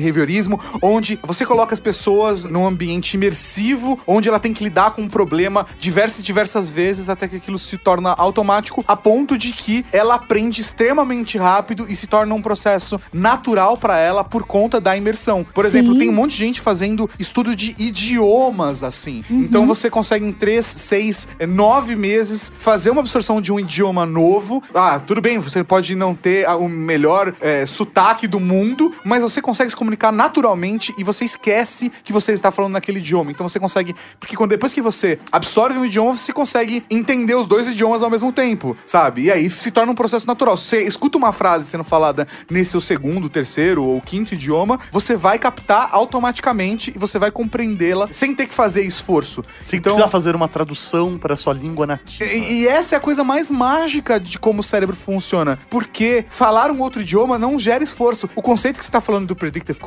onde você coloca as pessoas num ambiente imersivo, onde ela tem que lidar com um problema diversas e diversas vezes até que aquilo se torna automático, a ponto de que ela aprende extremamente rápido e se torna um processo natural para ela por conta da imersão. Por exemplo, Sim. tem um monte de gente fazendo estudo de idiomas assim. Então você consegue em três, seis, eh, nove meses fazer uma absorção de um idioma novo. Ah, tudo bem, você pode não ter ah, o melhor eh, sotaque do mundo, mas você consegue se comunicar naturalmente e você esquece que você está falando naquele idioma. Então você consegue. Porque quando, depois que você absorve um idioma, você consegue entender os dois idiomas ao mesmo tempo, sabe? E aí se torna um processo natural. Se você escuta uma frase sendo falada nesse seu segundo, terceiro ou quinto idioma, você vai captar automaticamente e você vai compreendê-la sem ter que fazer esforço. Sem então, precisar fazer uma tradução para sua língua nativa. e, e essa é a coisa mais mágica de como o cérebro funciona. Porque falar um outro idioma não gera esforço. O conceito que você está falando do predictive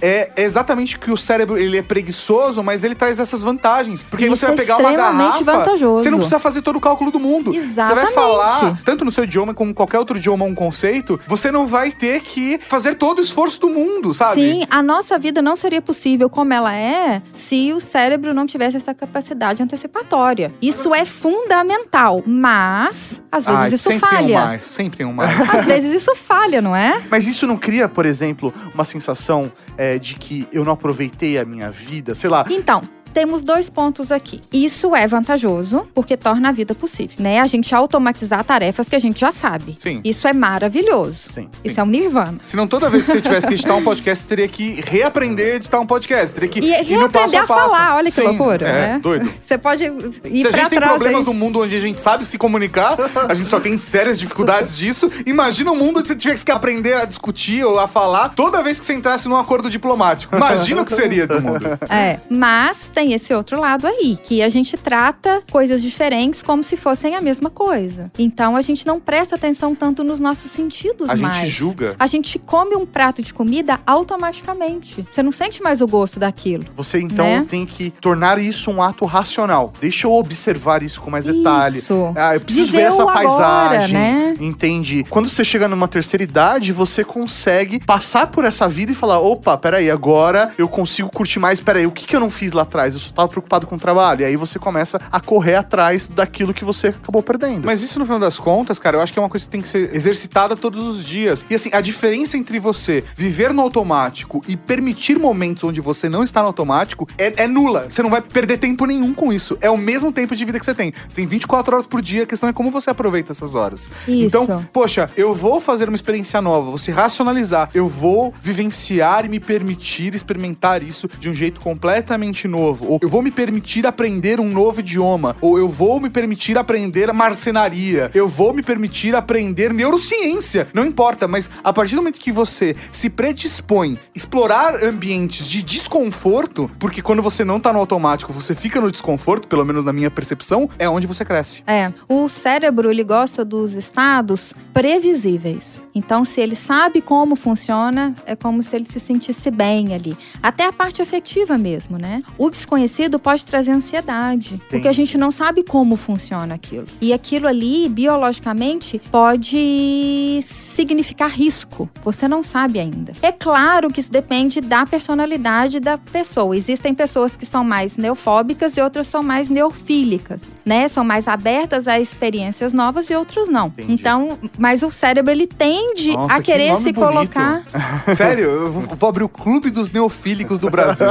é exatamente que o cérebro ele é preguiçoso, mas ele traz essas vantagens. Porque Isso você vai é pegar uma extremamente garrafa, vantajoso. você não precisa fazer todo o cálculo do mundo. Você vai Exatamente. falar, tanto no seu idioma como em qualquer outro idioma, um conceito, você não vai ter que fazer todo o esforço do mundo, sabe? Sim, a nossa vida não seria possível como ela é se o cérebro não tivesse essa capacidade antecipatória. Isso é fundamental, mas às vezes Ai, isso sempre tem um falha. mais, sempre tem um mais. Às vezes isso falha, não é? Mas isso não cria, por exemplo, uma sensação é, de que eu não aproveitei a minha vida? Sei lá, Então, temos dois pontos aqui. Isso é vantajoso porque torna a vida possível, né? A gente automatizar tarefas que a gente já sabe. Sim. Isso é maravilhoso. Sim. Isso é um nirvana. Senão toda vez que você tivesse que editar um podcast, teria que reaprender a editar um podcast. Teria que E reaprender a a falar, olha que Sim, loucura, é, né? doido. Você pode ir Se a gente tem problemas aí. no mundo onde a gente sabe se comunicar, a gente só tem sérias dificuldades disso. Imagina um mundo onde você tivesse que aprender a discutir ou a falar toda vez que você entrasse num acordo diplomático. Imagina o que seria do mundo. É, mas tem esse outro lado aí, que a gente trata coisas diferentes como se fossem a mesma coisa. Então a gente não presta atenção tanto nos nossos sentidos A gente mais. julga. A gente come um prato de comida automaticamente. Você não sente mais o gosto daquilo. Você então Né? tem que tornar isso um ato racional. Deixa eu observar isso com mais detalhe. Isso. Ah, eu preciso Viver ver essa agora, paisagem. né? Entende? Quando você chega numa terceira idade, você consegue passar por essa vida e falar: opa, peraí, agora eu consigo curtir mais. Peraí, o que, que eu não fiz lá atrás? Eu só tava preocupado com o trabalho. E aí você começa a correr atrás daquilo que você acabou perdendo. Mas isso, no final das contas, cara, eu acho que é uma coisa que tem que ser exercitada todos os dias. E assim, a diferença entre você viver no automático e permitir momentos onde você não está no automático é, é nula. Você não vai perder tempo nenhum com isso. É o mesmo tempo de vida que você tem. Você tem 24 horas por dia, a questão é como você aproveita essas horas. Isso. Então, poxa, eu vou fazer uma experiência nova, vou se racionalizar, eu vou vivenciar e me permitir experimentar isso de um jeito completamente novo. Ou eu vou me permitir aprender um novo idioma. Ou eu vou me permitir aprender marcenaria. Eu vou me permitir aprender neurociência. Não importa, mas a partir do momento que você se predispõe a explorar ambientes de desconforto, porque quando você não tá no automático, você fica no desconforto, pelo menos na minha percepção, é onde você cresce. É, o cérebro ele gosta dos estados previsíveis. Então, se ele sabe como funciona, é como se ele se sentisse bem ali. Até a parte afetiva mesmo, né? O desconhecido pode trazer ansiedade, porque a gente não sabe como funciona aquilo. E aquilo ali, biologicamente, pode significar risco. Você não sabe ainda. É claro que isso depende da personalidade da pessoa. Existem pessoas que são mais neofóbicas e outras são mais neofílicas, né? São mais abertas a experiências novas e outros não. Entendi. Então, mas o cérebro ele tende Nossa, a que querer nome se bonito. colocar. Sério, eu vou vou abrir o Clube dos Neofílicos do Brasil.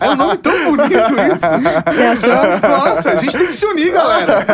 É um nome tão bonito isso. Você achou? Nossa, a gente tem que se unir, galera.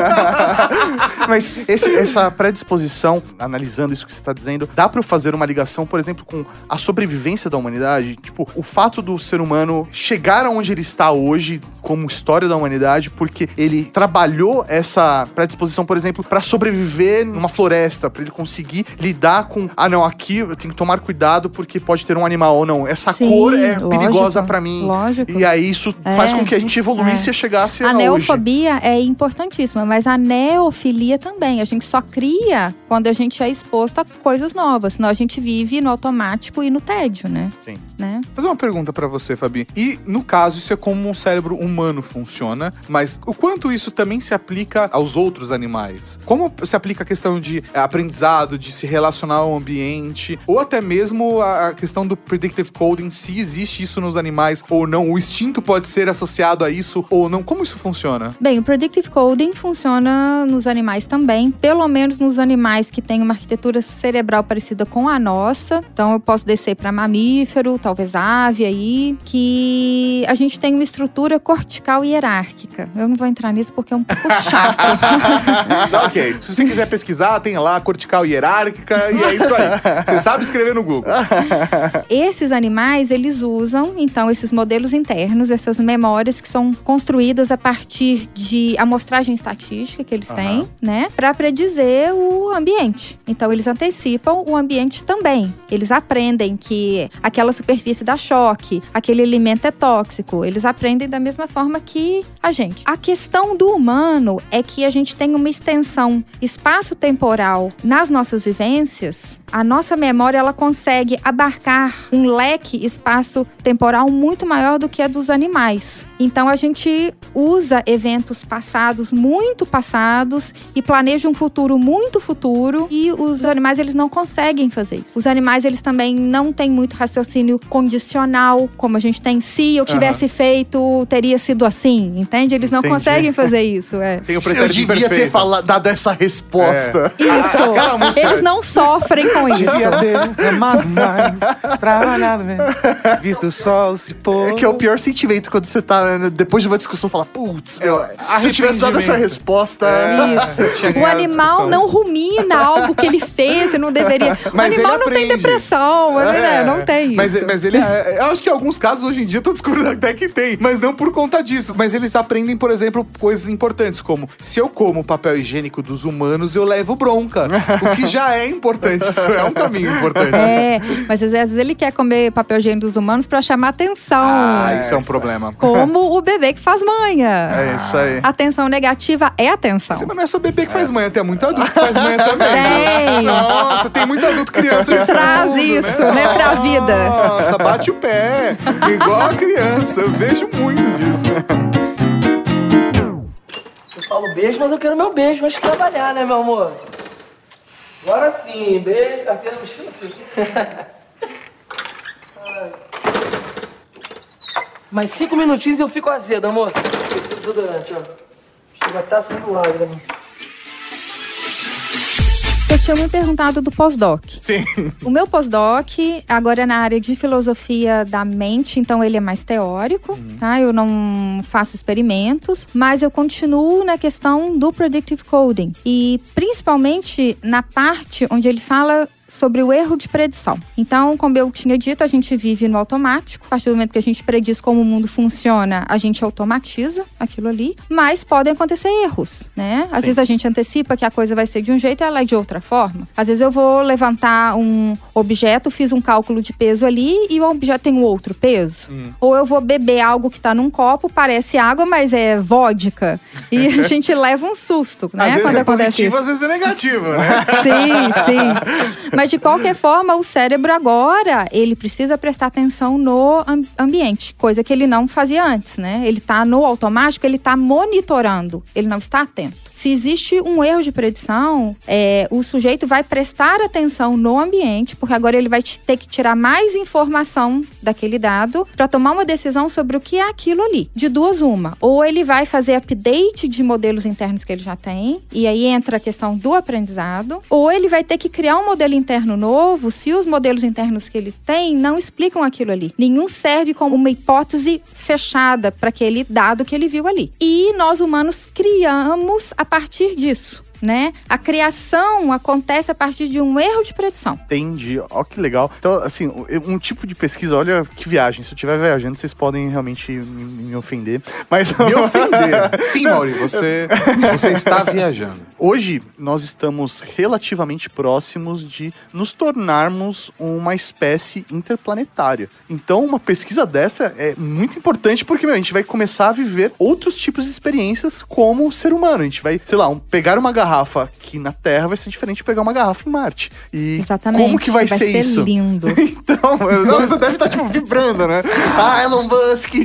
Mas esse- essa predisposição, analisando isso que você está dizendo, dá para fazer uma ligação, por exemplo, com a sobrevivência da humanidade? Tipo, o fato do ser humano chegar aonde ele está hoje, como história da humanidade, porque ele trabalhou essa predisposição, por exemplo, para sobreviver numa floresta, para ele conseguir lidar com, ah, não, aqui eu tenho que tomar cuidado porque pode ter um animal ou não. Essa Sim, cor é lógico, perigosa para mim. Lógico. E aí isso É, faz com que a gente evoluísse é. e chegasse A a hoje. neofobia é importantíssima, mas a neofilia também. A gente só cria quando a gente é exposto a coisas novas, senão a gente vive no automático e no tédio, né? Sim. né? Vou fazer uma pergunta pra você, Fabi. E no caso, isso é como um cérebro humano funciona, mas o quanto isso também se aplica aos outros animais? Como se aplica a questão de aprendizado, de se relacionar ao ambiente, ou até mesmo a a questão do predictive coding, se existe isso nos animais ou não? O instinto pode ser associado a isso ou não? Como isso funciona? Bem, o predictive coding funciona nos animais também, pelo menos nos animais que têm uma arquitetura cerebral parecida com a nossa. Então eu posso descer para mamífero, talvez ave aí, que a gente tem uma estrutura cortical hierárquica. Eu não vou entrar nisso porque é um pouco chato. Ok, se você quiser pesquisar, tem lá cortical hierárquica e é isso aí. Você sabe escrever no Google. Esses animais, eles usam, então, esses modelos internos, essas memórias que são construídas a partir de amostragem estatística que eles têm, né? Para predizer o ambiente. Então, eles antecipam o ambiente também. Eles aprendem que aquela superfície dá choque, aquele alimento é tóxico. Eles aprendem da mesma forma que a gente. A questão do humano é que a gente tem uma extensão espaço-temporal nas nossas vivências. A nossa memória ela consegue abarcar um leque espaço-temporal muito maior do que a dos animais. Então a gente usa eventos passados, muito passados, e planeja um futuro muito futuro. E os animais eles não conseguem fazer isso. Os animais eles também não têm muito raciocínio condicional, como a gente tem. Se eu tivesse feito, teria sido assim, entende? Eles não Entendi. conseguem fazer isso, é. Tem o Eu devia ter imperfeito. falado, dado essa resposta. Isso. Aquela música- Eles não sofrem com isso. ter amado mais, trabalhado bem, visto o sol se pôr. É que é o pior sentimento quando você tá, né, depois de uma discussão, fala, putz, meu, É, se eu tivesse dado essa resposta. Isso. tinha O animal não rumina algo que ele fez e não deveria. O Mas animal ele não tem depressão, é, verdade, não tem Mas, isso. mas ele, é- eu acho que em alguns casos hoje em dia eu tô descobrindo até que tem, mas não por conta disso. Mas eles aprendem, por exemplo, coisas importantes, como se eu como o papel higiênico dos humanos, eu levo bronca. o que já é importante, isso é um caminho importante. É, mas às vezes ele quer comer papel higiênico dos humanos pra chamar atenção. Ah, isso é um problema. Como o bebê que faz manha. É isso aí. Atenção negativa é atenção. Mas não é só bebê que faz manha, tem muito adulto que faz manha também. Tem. Nossa, tem muito adulto criança Que traz mundo, isso, né, pra vida. Nossa, bate o pé. Igual a criança, eu vejo muito disso. Eu falo beijo, mas eu quero meu beijo antes de trabalhar, né, meu amor? Agora sim, beijo, carteira, mochila, tudo. Mais cinco minutinhos e eu fico azedo, amor. Esqueci o desodorante, ó. Chega tá saindo lágrima. Vocês tinham me perguntado do pós-doc. Sim. O meu pós-doc agora é na área de filosofia da mente, então ele é mais teórico, tá? Eu não faço experimentos, mas eu continuo na questão do predictive coding e principalmente na parte onde ele fala sobre o erro de predição. Então, como eu tinha dito, a gente vive no automático. A partir do momento que a gente prediz como o mundo funciona, a gente automatiza aquilo ali. Mas podem acontecer erros, né? Às vezes a gente antecipa que a coisa vai ser de um jeito e ela é de outra forma. Às vezes eu vou levantar um objeto, fiz um cálculo de peso ali e o objeto tem um outro peso. Ou eu vou beber algo que tá num copo, parece água, mas é vodka. E a gente leva um susto, né? às vezes quando é positivo, isso. às vezes é negativo, né? Sim, sim. Mas de qualquer forma, o cérebro agora, ele precisa prestar atenção no am- ambiente, coisa que ele não fazia antes, né? Ele tá no automático, ele tá monitorando, ele não está atento. Se existe um erro de predição, é, o sujeito vai prestar atenção no ambiente, porque agora ele vai te- ter que tirar mais informação daquele dado para tomar uma decisão sobre o que é aquilo ali. De duas, uma. Ou ele vai fazer update de modelos internos que ele já tem, e aí entra a questão do aprendizado, ou ele vai ter que criar um modelo interno novo se os modelos internos que ele tem não explicam aquilo ali. Nenhum serve como uma hipótese fechada para aquele dado que ele viu ali. E nós humanos criamos a partir disso. Né? A criação acontece a partir de um erro de predição. Entendi. Ó, que legal. Então, assim, um tipo de pesquisa, olha que viagem. Se eu estiver viajando, vocês podem realmente me, me ofender. Mas. Me ofender. Sim, Mauri, você, você está viajando. Hoje, nós estamos relativamente próximos de nos tornarmos uma espécie interplanetária. Então, uma pesquisa dessa é muito importante porque, meu, a gente vai começar a viver outros tipos de experiências como ser humano. A gente vai, sei lá, um- pegar uma garrafa aqui na Terra vai ser diferente de pegar uma garrafa em Marte. E Exatamente. como que vai, ser, isso? lindo. Então, você deve estar, tipo, vibrando, né? Ah, Elon Musk!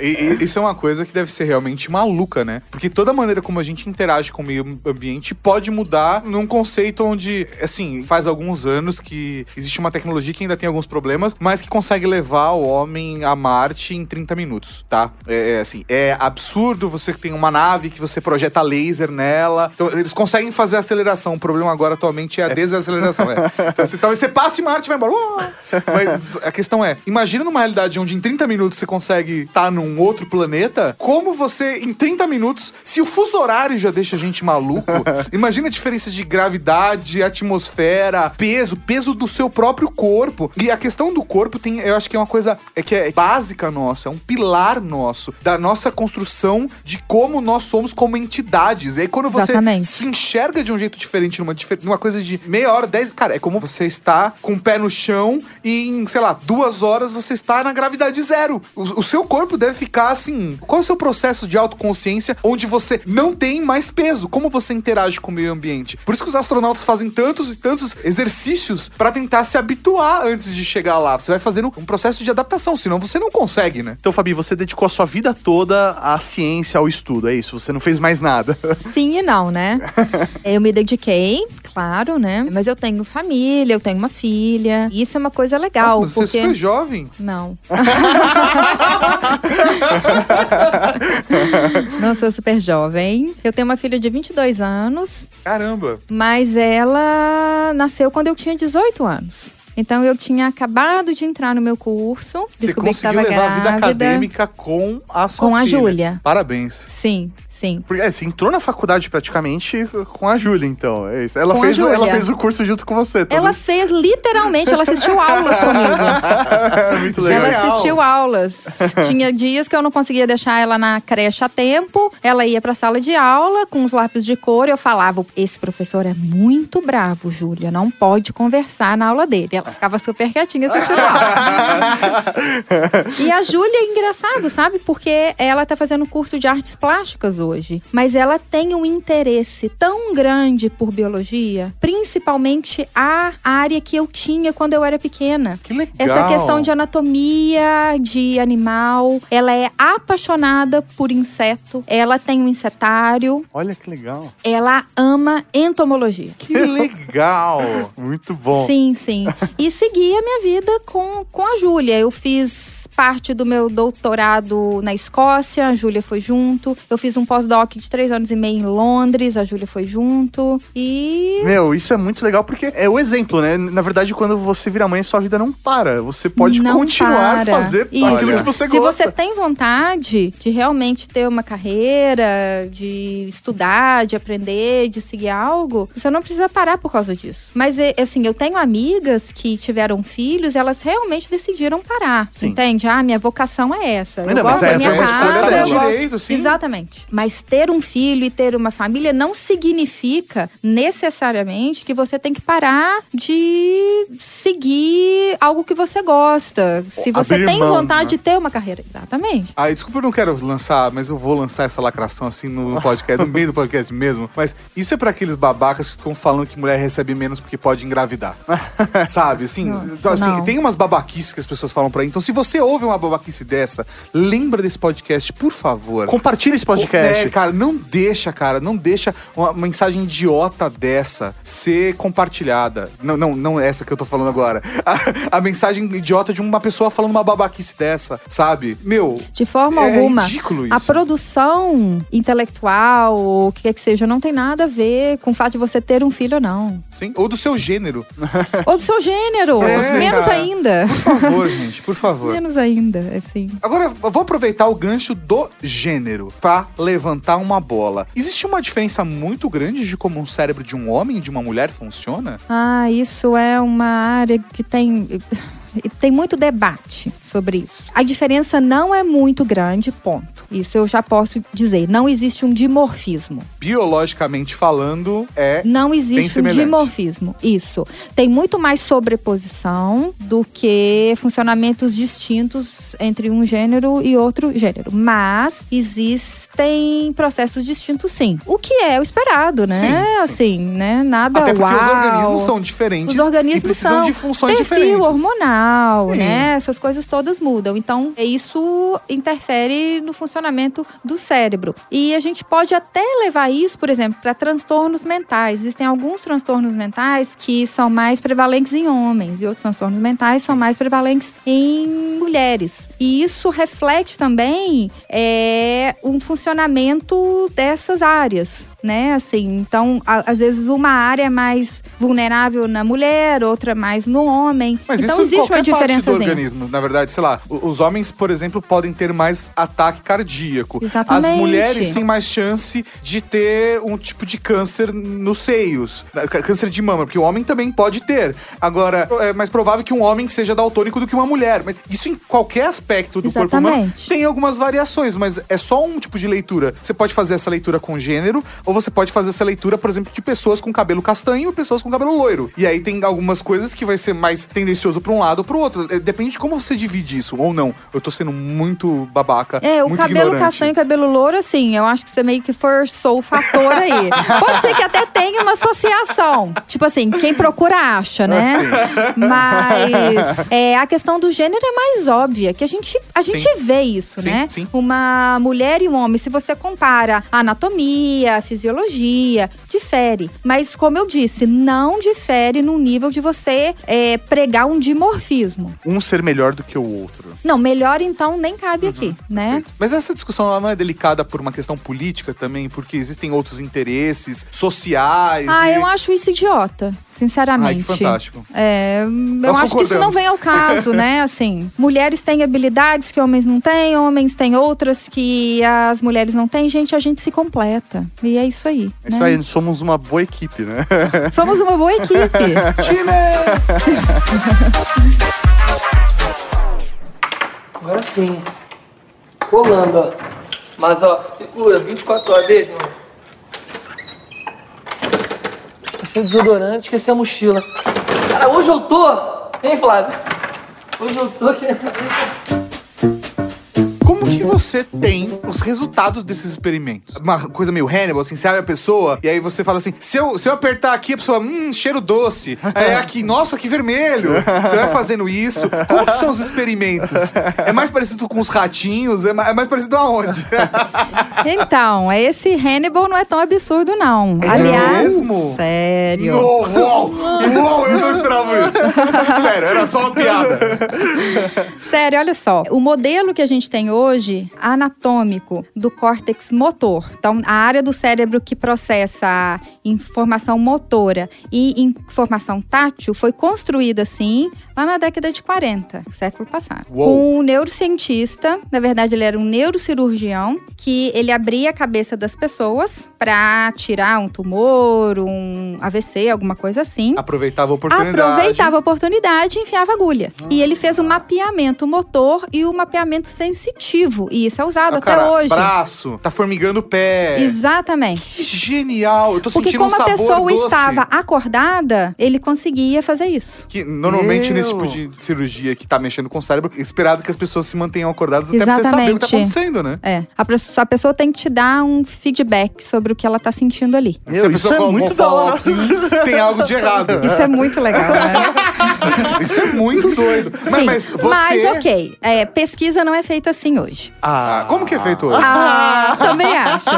E, e isso é uma coisa que deve ser realmente maluca, né? Porque toda maneira como a gente interage com o meio ambiente pode mudar num conceito onde, assim, faz alguns anos que existe uma tecnologia que ainda tem alguns problemas, mas que consegue levar o homem a Marte em 30 minutos, tá? É, é, assim, é absurdo você tem uma nave que você projeta laser nela. Então, eles conseguem fazer a aceleração. O problema agora atualmente é a desaceleração. É. Então, assim, talvez você passe Marte e vai embora. Mas a questão é, imagina numa realidade onde em 30 minutos você consegue estar num outro planeta, como você, em 30 minutos, se o fuso horário já deixa a gente maluco, imagina a diferença de gravidade, atmosfera, peso, peso do seu próprio corpo. E a questão do corpo tem, eu acho que é uma coisa é que é básica nossa, é um pilar nosso, da nossa construção de como nós somos como entidades. Aí quando você Exatamente. se enxerga de um jeito diferente, numa, numa coisa de meia hora, dez. Cara, é como você está com o pé no chão e em, sei lá, duas horas você está na gravidade zero. O, o seu corpo deve ficar assim. Qual é o seu processo de autoconsciência onde você não tem mais peso? Como você interage com o meio ambiente? Por isso que os astronautas fazem tantos e tantos exercícios para tentar se habituar antes de chegar lá. Você vai fazendo um processo de adaptação, senão você não consegue, né? Então, Fabi, você dedicou a sua vida toda à ciência, ao estudo, é isso? Você não fez mais nada. Sim, sim e não, né? eu me dediquei, claro, né? Mas eu tenho família, eu tenho uma filha. E isso é uma coisa legal, Nossa, mas porque Você é super jovem. não. não sou super jovem. Eu tenho uma filha de 22 anos, Caramba. mas ela nasceu quando eu tinha 18 anos. Então eu tinha acabado de entrar no meu curso, Você descobri que estava levar a vida grávida. acadêmica com a sua Com a filha. Júlia. Parabéns. Sim, sim. Porque é, você entrou na faculdade praticamente com a Júlia, então. É isso. Ela, Com fez, o- ela fez o curso junto com você. todo- Ela fez literalmente, ela assistiu aulas comigo. Muito legal. Ela assistiu aulas. Tinha dias que eu não conseguia deixar ela na creche a tempo. Ela ia pra sala de aula com os lápis de cor e eu falava: Esse professor é muito bravo, Júlia. Não pode conversar na aula dele. Ela ficava super quietinha aula. e a Júlia é engraçado, sabe? Porque ela tá fazendo curso de artes plásticas hoje. Mas ela tem um interesse tão grande por biologia, principalmente a área que eu tinha quando eu era pequena. Que legal. Essa questão de anatomia de animal, ela é apaixonada por inseto, ela tem um insetário, Olha que legal. ela ama entomologia. Que legal. Muito bom. Sim, sim. E segui a minha vida com, com a Júlia. Eu fiz parte do meu doutorado na Escócia, a Júlia foi junto. Eu fiz um pós-doc de três anos e meio em Londres, a Júlia foi junto. E Meu, isso é muito legal porque é o exemplo, né? Na verdade, quando você vira mãe, sua vida não para. Você pode Não continuar para. fazer Isso. aquilo que você Se gosta. você tem vontade de realmente ter uma carreira, de estudar, de aprender, de seguir algo, você não precisa parar por causa disso. Mas, é, assim, eu tenho amigas que tiveram filhos, elas realmente decidiram parar. Sim. Entende? Ah, minha vocação é essa. Eu não, mas gosto da essa minha é casa. escolha eu dela. gosto- Direito, sim. Exatamente. Mas ter um filho e ter uma família não significa necessariamente que você tem que parar de seguir algo que você gosta. Se você Abrir tem mão, vontade né? de ter uma carreira. Exatamente. Ai, desculpa, eu não quero lançar, mas eu vou lançar essa lacração assim no podcast, no meio do podcast mesmo. Mas isso é pra aqueles babacas que ficam falando que mulher recebe menos porque pode engravidar. Sabe? Assim, Nossa, então, assim, tem umas babaquices que as pessoas falam por aí. Então, se você ouve uma babaquice dessa, lembra desse podcast, por favor. Compartilha esse podcast. É, cara, não deixa, cara, não deixa uma mensagem idiota dessa ser compartilhada. Não, não, não é essa que eu tô falando agora. A, a mensagem idiota de uma pessoa falando uma babaquice dessa, sabe? Meu, De forma É alguma. ridículo isso. A produção intelectual, ou o que quer que seja, não tem nada a ver com o fato de você ter um filho ou não. sim, ou do seu gênero. ou do seu gênero. É, Menos cara. ainda. Por favor, gente, por favor. Menos ainda, assim. Agora, eu vou aproveitar o gancho do gênero pra levantar uma bola. Existe uma diferença muito grande de como um cérebro de um homem e de uma mulher funciona? Ah, isso é uma área que tem. Tem muito debate sobre isso. A diferença não é muito grande, ponto. Isso eu já posso dizer. Não existe um dimorfismo. Biologicamente falando, é. Não existe um dimorfismo. Isso. Tem muito mais sobreposição do que funcionamentos distintos entre um gênero e outro gênero. Mas existem processos distintos, sim. O que é o esperado, né? Sim, sim. Assim, né? Nada Até porque uau. os organismos são diferentes. Os organismos e precisam são de funções perfil diferentes. hormonal, Sim. né? Essas coisas todas mudam. Então, isso interfere no funcionamento do cérebro. E a gente pode até levar isso, por exemplo, para transtornos mentais. Existem alguns transtornos mentais que são mais prevalentes em homens e outros transtornos mentais são mais prevalentes em mulheres. E isso reflete também é, um funcionamento dessas áreas. Né, assim, então, a- às vezes uma área é mais vulnerável na mulher, outra mais no homem. Mas então isso existe uma parte do diferença. organismo. Na verdade, sei lá, os homens, por exemplo, podem ter mais ataque cardíaco. Exatamente. As mulheres têm mais chance de ter um tipo de câncer nos seios. C- Câncer de mama, porque o homem também pode ter. Agora, é mais provável que um homem seja daltônico do que uma mulher. Mas isso em qualquer aspecto do corpo humano Exatamente. tem algumas variações, mas é só um tipo de leitura. Você pode fazer essa leitura com gênero, ou você pode fazer essa leitura, por exemplo, de pessoas com cabelo castanho e pessoas com cabelo loiro. E aí tem algumas coisas que vai ser mais tendencioso pra um lado ou pro outro. É, Depende de como você divide isso, ou não. Eu tô sendo muito babaca. É, o cabelo ignorante. castanho e cabelo louro, assim, eu acho que você meio que forçou o fator aí. Pode ser que até tenha uma associação. Tipo assim, quem procura acha, né? Mas é, a questão do gênero é mais óbvia, que a gente, a gente vê isso, Sim, né? sim. Uma mulher e um homem, se você compara anatomia, a fisiologia, difere. Mas, como eu disse, não difere no nível de você é, pregar um dimorfismo. Um ser melhor do que o outro. Não, melhor então nem cabe aqui, né? Mas essa discussão ela não é delicada por uma questão política também, porque existem outros interesses sociais. Ah, e... eu acho isso idiota, sinceramente. Ai, que fantástico. É, eu Nós acho que isso não vem ao caso, né? Assim, mulheres têm habilidades que homens não têm, homens têm outras que as mulheres não têm. Gente, a gente se completa. E é isso aí. É isso né? aí, somos uma boa equipe, né? Somos uma boa equipe. Agora sim. Colando, ó. Mas, ó, segura, 24 horas, beijo, mano. Esse é o desodorante, esqueci a mochila. Cara, hoje eu tô... Hein, Flávio? Hoje eu tô querendo... Como que você tem os resultados desses experimentos? Uma coisa meio Hannibal, assim, você abre a pessoa e aí você fala assim: se eu, se eu apertar aqui, a pessoa, hum, cheiro doce. É aqui, nossa, que vermelho. Você vai fazendo isso. Como que são os experimentos? É mais parecido com os ratinhos? É ma- é mais parecido aonde? Então, esse Hannibal não é tão absurdo, não. Aliás, mesmo? sério. No, uou, uou, eu não esperava isso. Sério, era só uma piada. Sério, olha só. O modelo que a gente tem hoje, anatômico, do córtex motor. Então, a área do cérebro que processa a informação motora e informação tátil foi construída assim lá na década de 40, século passado. Uou. Um neurocientista, na verdade, ele era um neurocirurgião, que ele abria a cabeça das pessoas para tirar um tumor, um AVC, alguma coisa assim. Aproveitava a oportunidade. Aproveitava a oportunidade e enfiava agulha. E ele fez o mapeamento motor e o mapeamento sensitivo. E isso é usado Ah, até cara, hoje. Braço, tá formigando o pé. Exatamente. Que genial. Eu tô Porque sentindo um como a sabor pessoa doce. estava acordada, ele conseguia fazer isso. Que normalmente Meu. nesse tipo de cirurgia que tá mexendo com o cérebro, é esperado que as pessoas se mantenham acordadas até pra você saber o que tá Exatamente. acontecendo, né? É. A, pessoa- a pessoa tem que te dar um feedback sobre o que ela tá sentindo ali. Se a Meu, isso pessoa é muito da hora. assim, tem algo de errado. Isso é muito legal, né? Isso é muito doido. Mas, Sim, mas você. mas ok. É, pesquisa não é feita assim hoje. Ah, como que é feito hoje? Ah, também acho.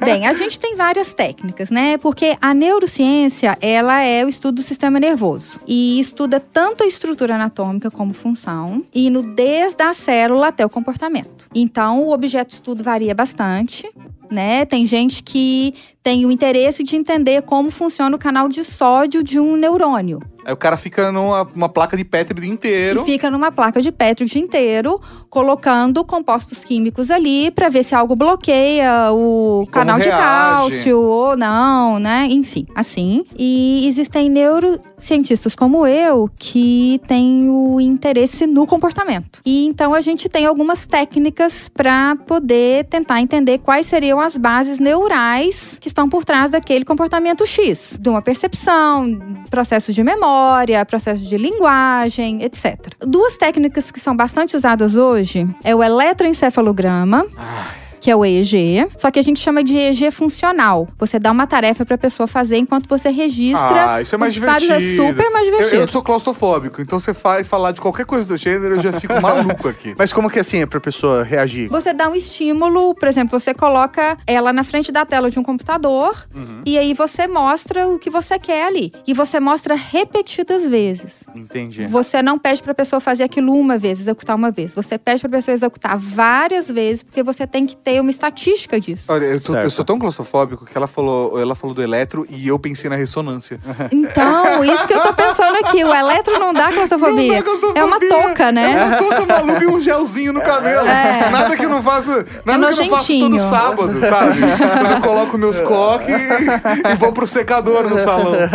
Bem, a gente tem várias técnicas, né? Porque a neurociência, ela é o estudo do sistema nervoso. E estuda tanto a estrutura anatômica como função, indo desde a célula até o comportamento. Então, o objeto de estudo varia bastante, né? Tem gente que tem o interesse de entender como funciona o canal de sódio de um neurônio. Aí o cara fica numa uma placa de Petri o dia inteiro. E fica numa placa de Petri o dia inteiro, colocando compostos químicos ali para ver se algo bloqueia o canal de cálcio ou não, né? Enfim, assim. E existem neurocientistas como eu que têm o interesse no comportamento. E então a gente tem algumas técnicas para poder tentar entender quais seriam as bases neurais que estão por trás daquele comportamento X, de uma percepção, processos de memória, processos de linguagem, etc. Duas técnicas que são bastante usadas hoje é o eletroencefalograma. Que é o EEG, só que a gente chama de EEG funcional. Você dá uma tarefa pra pessoa fazer enquanto você registra. Ah, isso é mais os disparos, divertido. É super mais Eu, divertido. eu sou claustrofóbico, então você faz falar de qualquer coisa do gênero, eu já fico maluco aqui. Mas como que assim é pra pessoa reagir? Você dá um estímulo, por exemplo, você coloca ela na frente da tela de um computador Uhum. e aí você mostra o que você quer ali. E você mostra repetidas vezes. Entendi. Você não pede pra pessoa fazer aquilo uma vez, executar uma vez. Você pede pra pessoa executar várias vezes, porque você tem que ter uma estatística disso. Olha, eu, tô- eu sou tão claustrofóbico que ela falou, ela falou do eletro e eu pensei na ressonância. Então, isso que eu tô pensando aqui. O eletro não dá claustrofobia. Não dá claustrofobia. É uma touca, É né? uma touca maluca e um gelzinho no cabelo. É. Nada que eu não faça. Nada que eu não faço todo nojentinho. sábado, sabe? Quando eu coloco meus coques e, e vou pro secador no salão.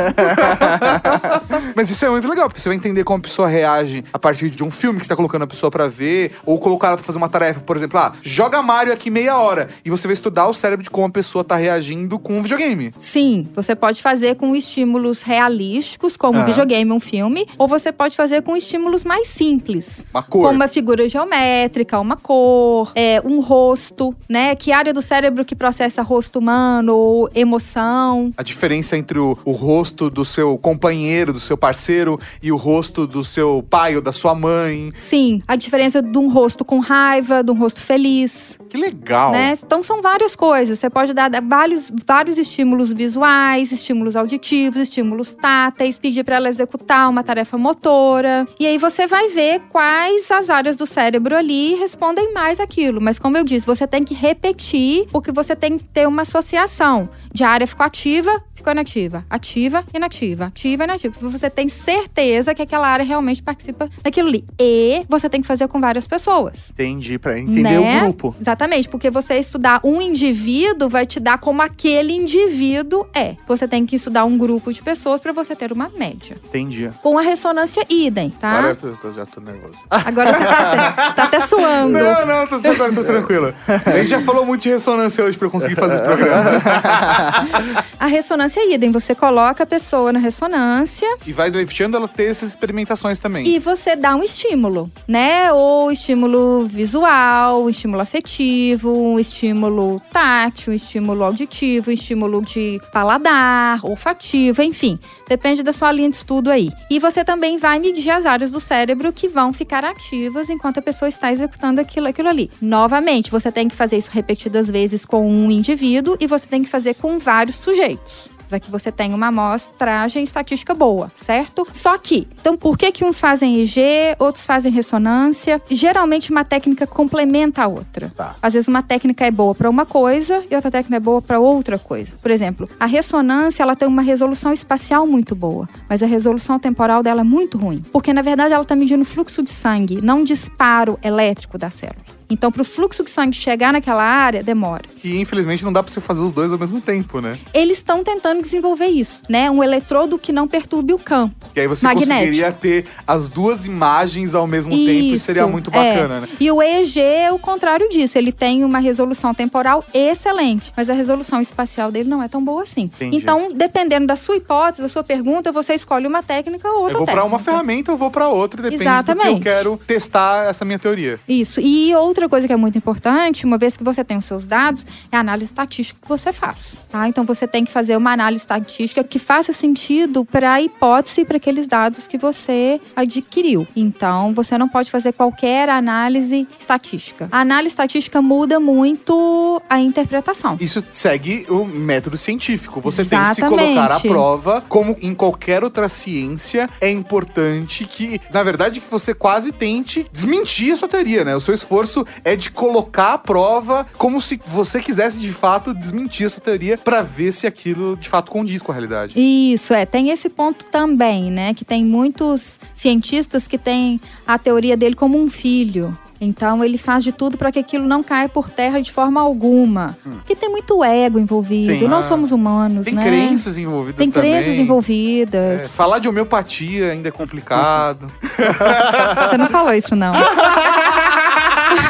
Mas isso é muito legal, porque você vai entender como a pessoa reage a partir de um filme que você tá colocando a pessoa pra ver, ou colocar ela pra fazer uma tarefa, por exemplo, ah, joga Mario aqui meia hora. E você vai estudar o cérebro de como a pessoa tá reagindo com um videogame. Sim, você pode fazer com estímulos realísticos, como um Aham. videogame, um filme, ou você pode fazer com estímulos mais simples. Uma cor. Como uma figura geométrica, uma cor, é, um rosto, né? Que área do cérebro que processa rosto humano ou emoção. A diferença entre o, o rosto do seu companheiro, do seu parceiro, e o rosto do seu pai ou da sua mãe. Sim, a diferença de um rosto com raiva, de um rosto feliz. Que legal. né? Então são várias coisas. Você pode dar vários, vários estímulos visuais, estímulos auditivos, estímulos táteis, pedir para ela executar uma tarefa motora. E aí você vai ver quais as áreas do cérebro ali respondem mais aquilo. Mas como eu disse, você tem que repetir, porque você tem que ter uma associação de área ficou ativa, ficou inativa, ativa, inativa, ativa, inativa. Você tem certeza que aquela área realmente participa daquilo ali. E você tem que fazer com várias pessoas. Entendi, pra entender Né? o grupo. Exatamente, porque você estudar um indivíduo vai te dar como aquele indivíduo é. Você tem que estudar um grupo de pessoas para você ter uma média. Entendi. Com a ressonância idem, tá? Agora eu tô- já tô nervoso. Agora você tá até, tá até suando. Não, não, tô, agora tô tranquilo. A gente já falou muito de ressonância hoje pra eu conseguir fazer esse programa. A ressonância idem, você coloca a pessoa na ressonância E vai deixando ela ter essas experimentações também. e você dá um estímulo, né? Ou estímulo visual, um estímulo afetivo, um estímulo tátil, um estímulo auditivo, um estímulo de paladar, olfativo, enfim. Depende da sua linha de estudo aí. E você também vai medir as áreas do cérebro que vão ficar ativas enquanto a pessoa está executando aquilo, aquilo ali. Novamente, você tem que fazer isso repetidas vezes com um indivíduo e você tem que fazer com vários sujeitos para que você tenha uma amostragem estatística boa, certo? Só que, então por que que uns fazem EG, outros fazem ressonância? Geralmente uma técnica complementa a outra. Tá. Às vezes uma técnica é boa para uma coisa e outra técnica é boa para outra coisa. Por exemplo, a ressonância ela tem uma resolução espacial muito boa, mas a resolução temporal dela é muito ruim, porque na verdade ela está medindo fluxo de sangue, não disparo elétrico da célula. Então, para o fluxo de sangue chegar naquela área, demora. E infelizmente não dá pra você fazer os dois ao mesmo tempo, né? Eles estão tentando desenvolver isso, né? Um eletrodo que não perturbe o campo. Que aí você Magnético. conseguiria ter as duas imagens ao mesmo tempo e seria Isso, muito é. bacana, né? E o EEG é o contrário disso. Ele tem uma resolução temporal excelente, mas a resolução espacial dele não é tão boa assim. Entendi. Então, dependendo da sua hipótese, da sua pergunta, você escolhe uma técnica ou outra Eu vou técnica. uma ferramenta, eu vou pra outra, depende do que eu Exatamente. quero testar essa minha teoria. Isso. E outra coisa que é muito importante, uma vez que você tem os seus dados, é a análise estatística que você faz. Tá? Então você tem que fazer uma análise estatística que faça sentido para a hipótese, para aqueles dados que você adquiriu. Então você não pode fazer qualquer análise estatística. A análise estatística muda muito a interpretação. Isso segue o método científico. Você tem que se Exatamente. colocar à prova, como em qualquer outra ciência, é importante que, na verdade, que você quase tente desmentir a sua teoria, né? O seu esforço é de colocar à prova como se você quisesse de fato desmentir a sua teoria pra ver se aquilo de fato condiz com a realidade. Isso, é. Tem esse ponto também, né? Que tem muitos cientistas que têm a teoria dele como um filho. Então ele faz de tudo para que aquilo não caia por terra de forma alguma. Porque tem muito ego envolvido. Sim. Nós Ah, somos humanos, Tem né? crenças envolvidas Tem também. crenças É, envolvidas. falar de homeopatia ainda é complicado. Você não falou isso, não.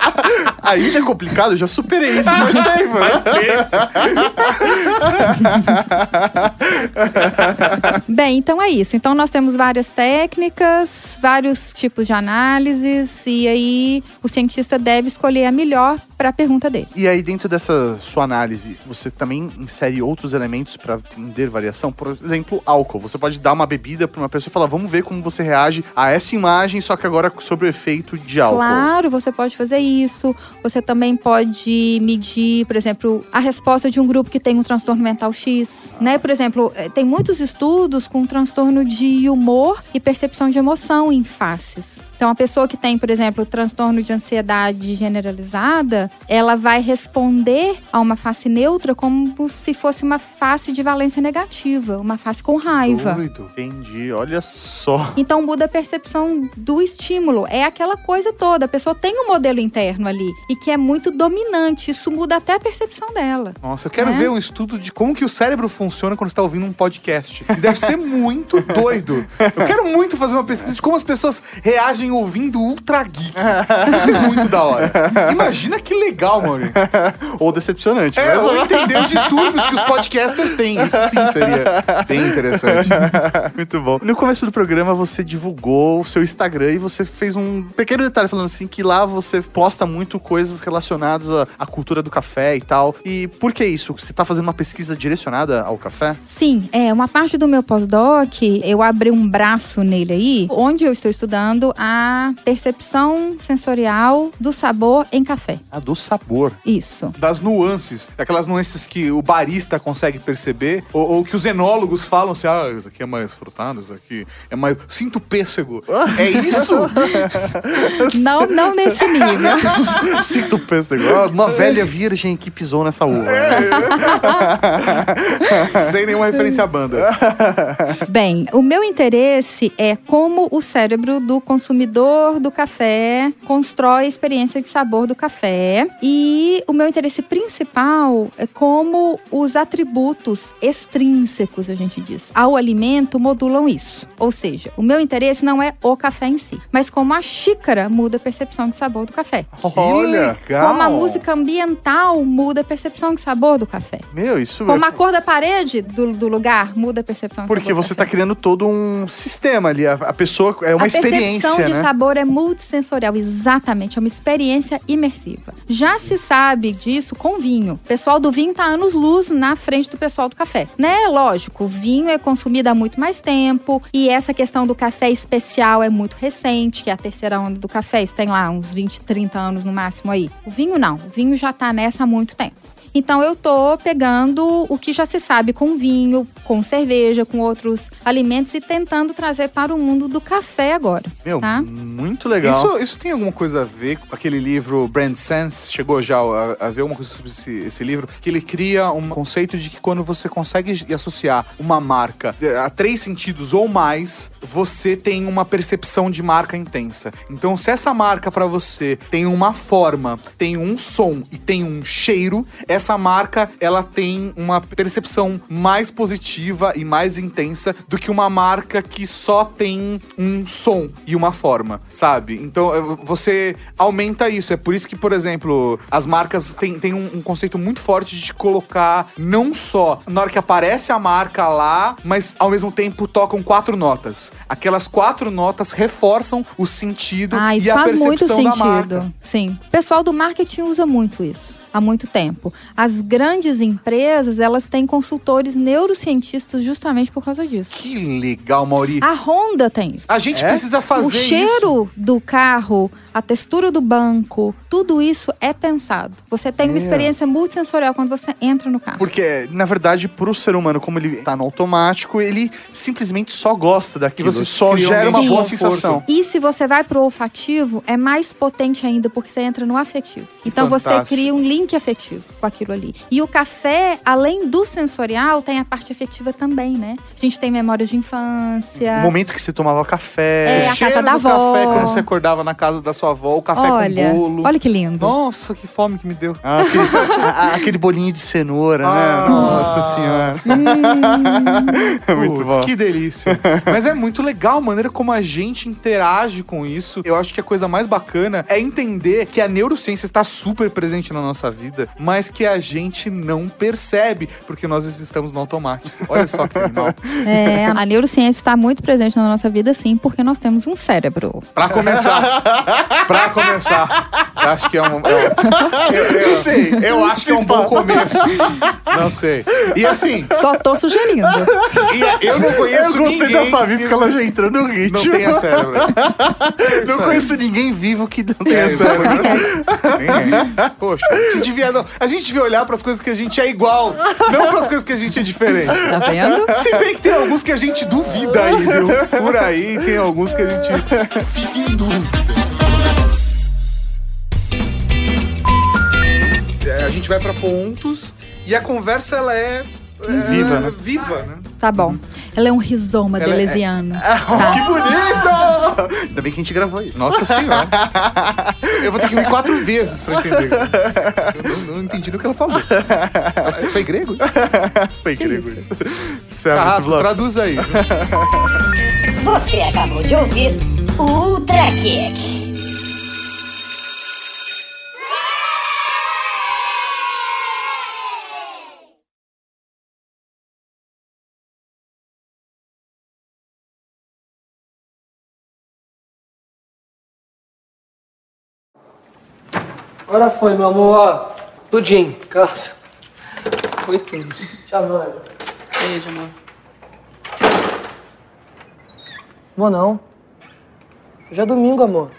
Ainda é complicado, eu já superei isso faz tempo. né? Bem, então é isso. Então nós temos várias técnicas, vários tipos de análises, e aí o cientista deve escolher a melhor para a pergunta dele. E aí, dentro dessa sua análise, você também insere outros elementos para entender variação? Por exemplo, álcool. Você pode dar uma bebida para uma pessoa e falar, vamos ver como você reage a essa imagem, só que agora sobre o efeito de álcool. Claro, você pode fazer isso. Você também pode medir, por exemplo, a resposta de um grupo que tem um transtorno mental X, né? Por exemplo, eh, tem muitos estudos com transtorno de humor e percepção de emoção em faces. Então, a pessoa que tem, por exemplo, transtorno de ansiedade generalizada, ela vai responder a uma face neutra como se fosse uma face de valência negativa, uma face com raiva. Doido. Entendi, olha só. Então muda a percepção do estímulo. É aquela coisa toda. A pessoa tem um modelo interno ali e que é muito dominante. Isso muda até a percepção dela. Nossa, eu quero É? ver um estudo de como que o cérebro funciona quando você tá ouvindo um podcast. Isso deve ser muito doido. Eu quero muito fazer uma pesquisa de como as pessoas reagem ouvindo Ultra Geek. Deve ser muito da hora. Imagina que legal, Mauri. Ou decepcionante. É, mas- ou entender os distúrbios que os podcasters têm. Isso sim seria bem interessante. Muito bom. No começo do programa, você divulgou o seu Instagram e você fez um pequeno detalhe falando assim que lá você posta muito coisas relacionadas à, à cultura do café e tal. E por que isso? Você tá fazendo uma pesquisa direcionada ao café? Sim, é uma parte do meu pós-doc, eu abri um braço nele aí, onde eu estou estudando a percepção sensorial do sabor em café. A do sabor. Isso. Das nuances, aquelas nuances que o barista consegue perceber, ou, ou que os enólogos falam assim: ah, isso aqui é mais frutado, isso aqui é mais. Sinto pêssego. é isso? Não, não nesse nível. Sinto pêssego. Ó, Uma velha virgem que pisou nessa uva. Sem nenhuma referência à banda. Bem, o meu interesse é como o cérebro do consumidor do café constrói a experiência de sabor do café. E o meu interesse principal é como os atributos extrínsecos, a gente diz, ao alimento modulam isso. Ou seja, o meu interesse não é o café em si, mas como a xícara muda a percepção de sabor do café. Olha. Como a música ambiental muda a percepção de sabor do café. Meu, isso Como é. a cor da parede do, do lugar muda a percepção de Porque sabor você tá café. criando todo um sistema ali. A, a pessoa é uma a experiência, percepção de né? sabor é multissensorial, exatamente, é uma experiência imersiva. Já se sabe disso com vinho. O pessoal do vinho tá anos-luz na frente do pessoal do café. Né? Lógico, o vinho é consumido há muito mais tempo e essa questão do café especial é muito recente, que é a terceira onda do café, isso tem lá uns 20, 30 anos no máximo aí. O vinho não, o vinho já tá nessa há muito tempo. Então eu tô pegando o que já se sabe com vinho, com cerveja, com outros alimentos e tentando trazer para o mundo do café agora. Meu, tá? muito legal. Isso, isso tem alguma coisa a ver com aquele livro Brand Sense? Chegou já a, a ver alguma coisa sobre esse, esse livro? Que ele cria um conceito de que quando você consegue associar uma marca a três sentidos ou mais, você tem uma percepção de marca intensa. Então, se essa marca para você tem uma forma, tem um som e tem um cheiro, essa marca ela tem uma percepção mais positiva e mais intensa do que uma marca que só tem um som e uma forma, sabe? Então você aumenta isso. É por isso que, por exemplo, as marcas têm, têm um, um conceito muito forte de colocar não só na hora que aparece a marca lá, mas ao mesmo tempo tocam quatro notas. Aquelas quatro notas reforçam o sentido Ah, e a faz percepção muito da marca. sentido. Sim. O pessoal do marketing usa muito isso há muito tempo. As grandes empresas, elas têm consultores neurocientistas justamente por causa disso. Que legal, Mauri. A Honda tem isso. A gente É? precisa fazer o cheiro do carro, a textura do banco, tudo isso é pensado. Você tem uma Meu. experiência multissensorial quando você entra no carro. Porque, na verdade, pro ser humano, como ele tá no automático, ele simplesmente só gosta daquilo. você só gera uma boa sensação. E se você vai pro olfativo, é mais potente ainda, porque você entra no afetivo. Então você fantástico. cria um link afetivo com aquilo ali. E o café, além do sensorial, tem a parte afetiva também, né? A gente tem memórias de infância. O momento que você tomava café. É, a cheiro casa da do avó. café quando você acordava na casa da sua avó, o café olha, com bolo. olha que lindo. Nossa, que fome que me deu. Ah, aquele, a- aquele bolinho de cenoura, Ah, né? Nossa senhora. É muito Putz, bom. Que delícia. Mas é muito legal a maneira como a gente interage com isso. Eu acho que a coisa mais bacana é entender que a neurociência está super presente na nossa vida, mas que a gente não percebe, porque nós estamos no automático. Olha só que animal. É, a neurociência está muito presente na nossa vida, sim, porque nós temos um cérebro. Pra começar. pra começar. Eu acho que é um. é um- eu, eu- Não sei. Eu acho que é um bom começo. Não sei. E assim, Só tô sugerindo. e eu não conheço Eu gostei ninguém. da Fabi que porque ela já entrou no ritmo. Não tenha cérebro. Não conheço ninguém vivo que não tenha É, cérebro. Ninguém. Poxa, a gente, devia, não, a gente devia olhar pras coisas que a gente é igual, não pras coisas que a gente é diferente. Tá vendo? Se bem que tem alguns que a gente duvida aí, viu? Por aí tem alguns que a gente fica em dúvida. É, A gente vai pra pontos e a conversa ela é, é Viva, né? Viva, né? Tá bom. Ela é um rizoma Ela é- delesiano. Que Tá. bonito! Ainda bem que a gente gravou isso. Nossa senhora. Eu vou ter que ouvir quatro vezes pra entender. Eu não, não entendi no que ela falou. Foi grego? Foi Que grego isso? isso. Carrasco, traduz aí. Você acabou de ouvir o Ultra Kick. Agora foi, meu amor, ó. Tudinho, calça. Foi tudo. Te amando. Beijo, amor. Vou não. Hoje é domingo, amor.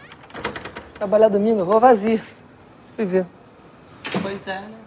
Trabalhar domingo, eu vou vazio. Fui ver. Pois é, né?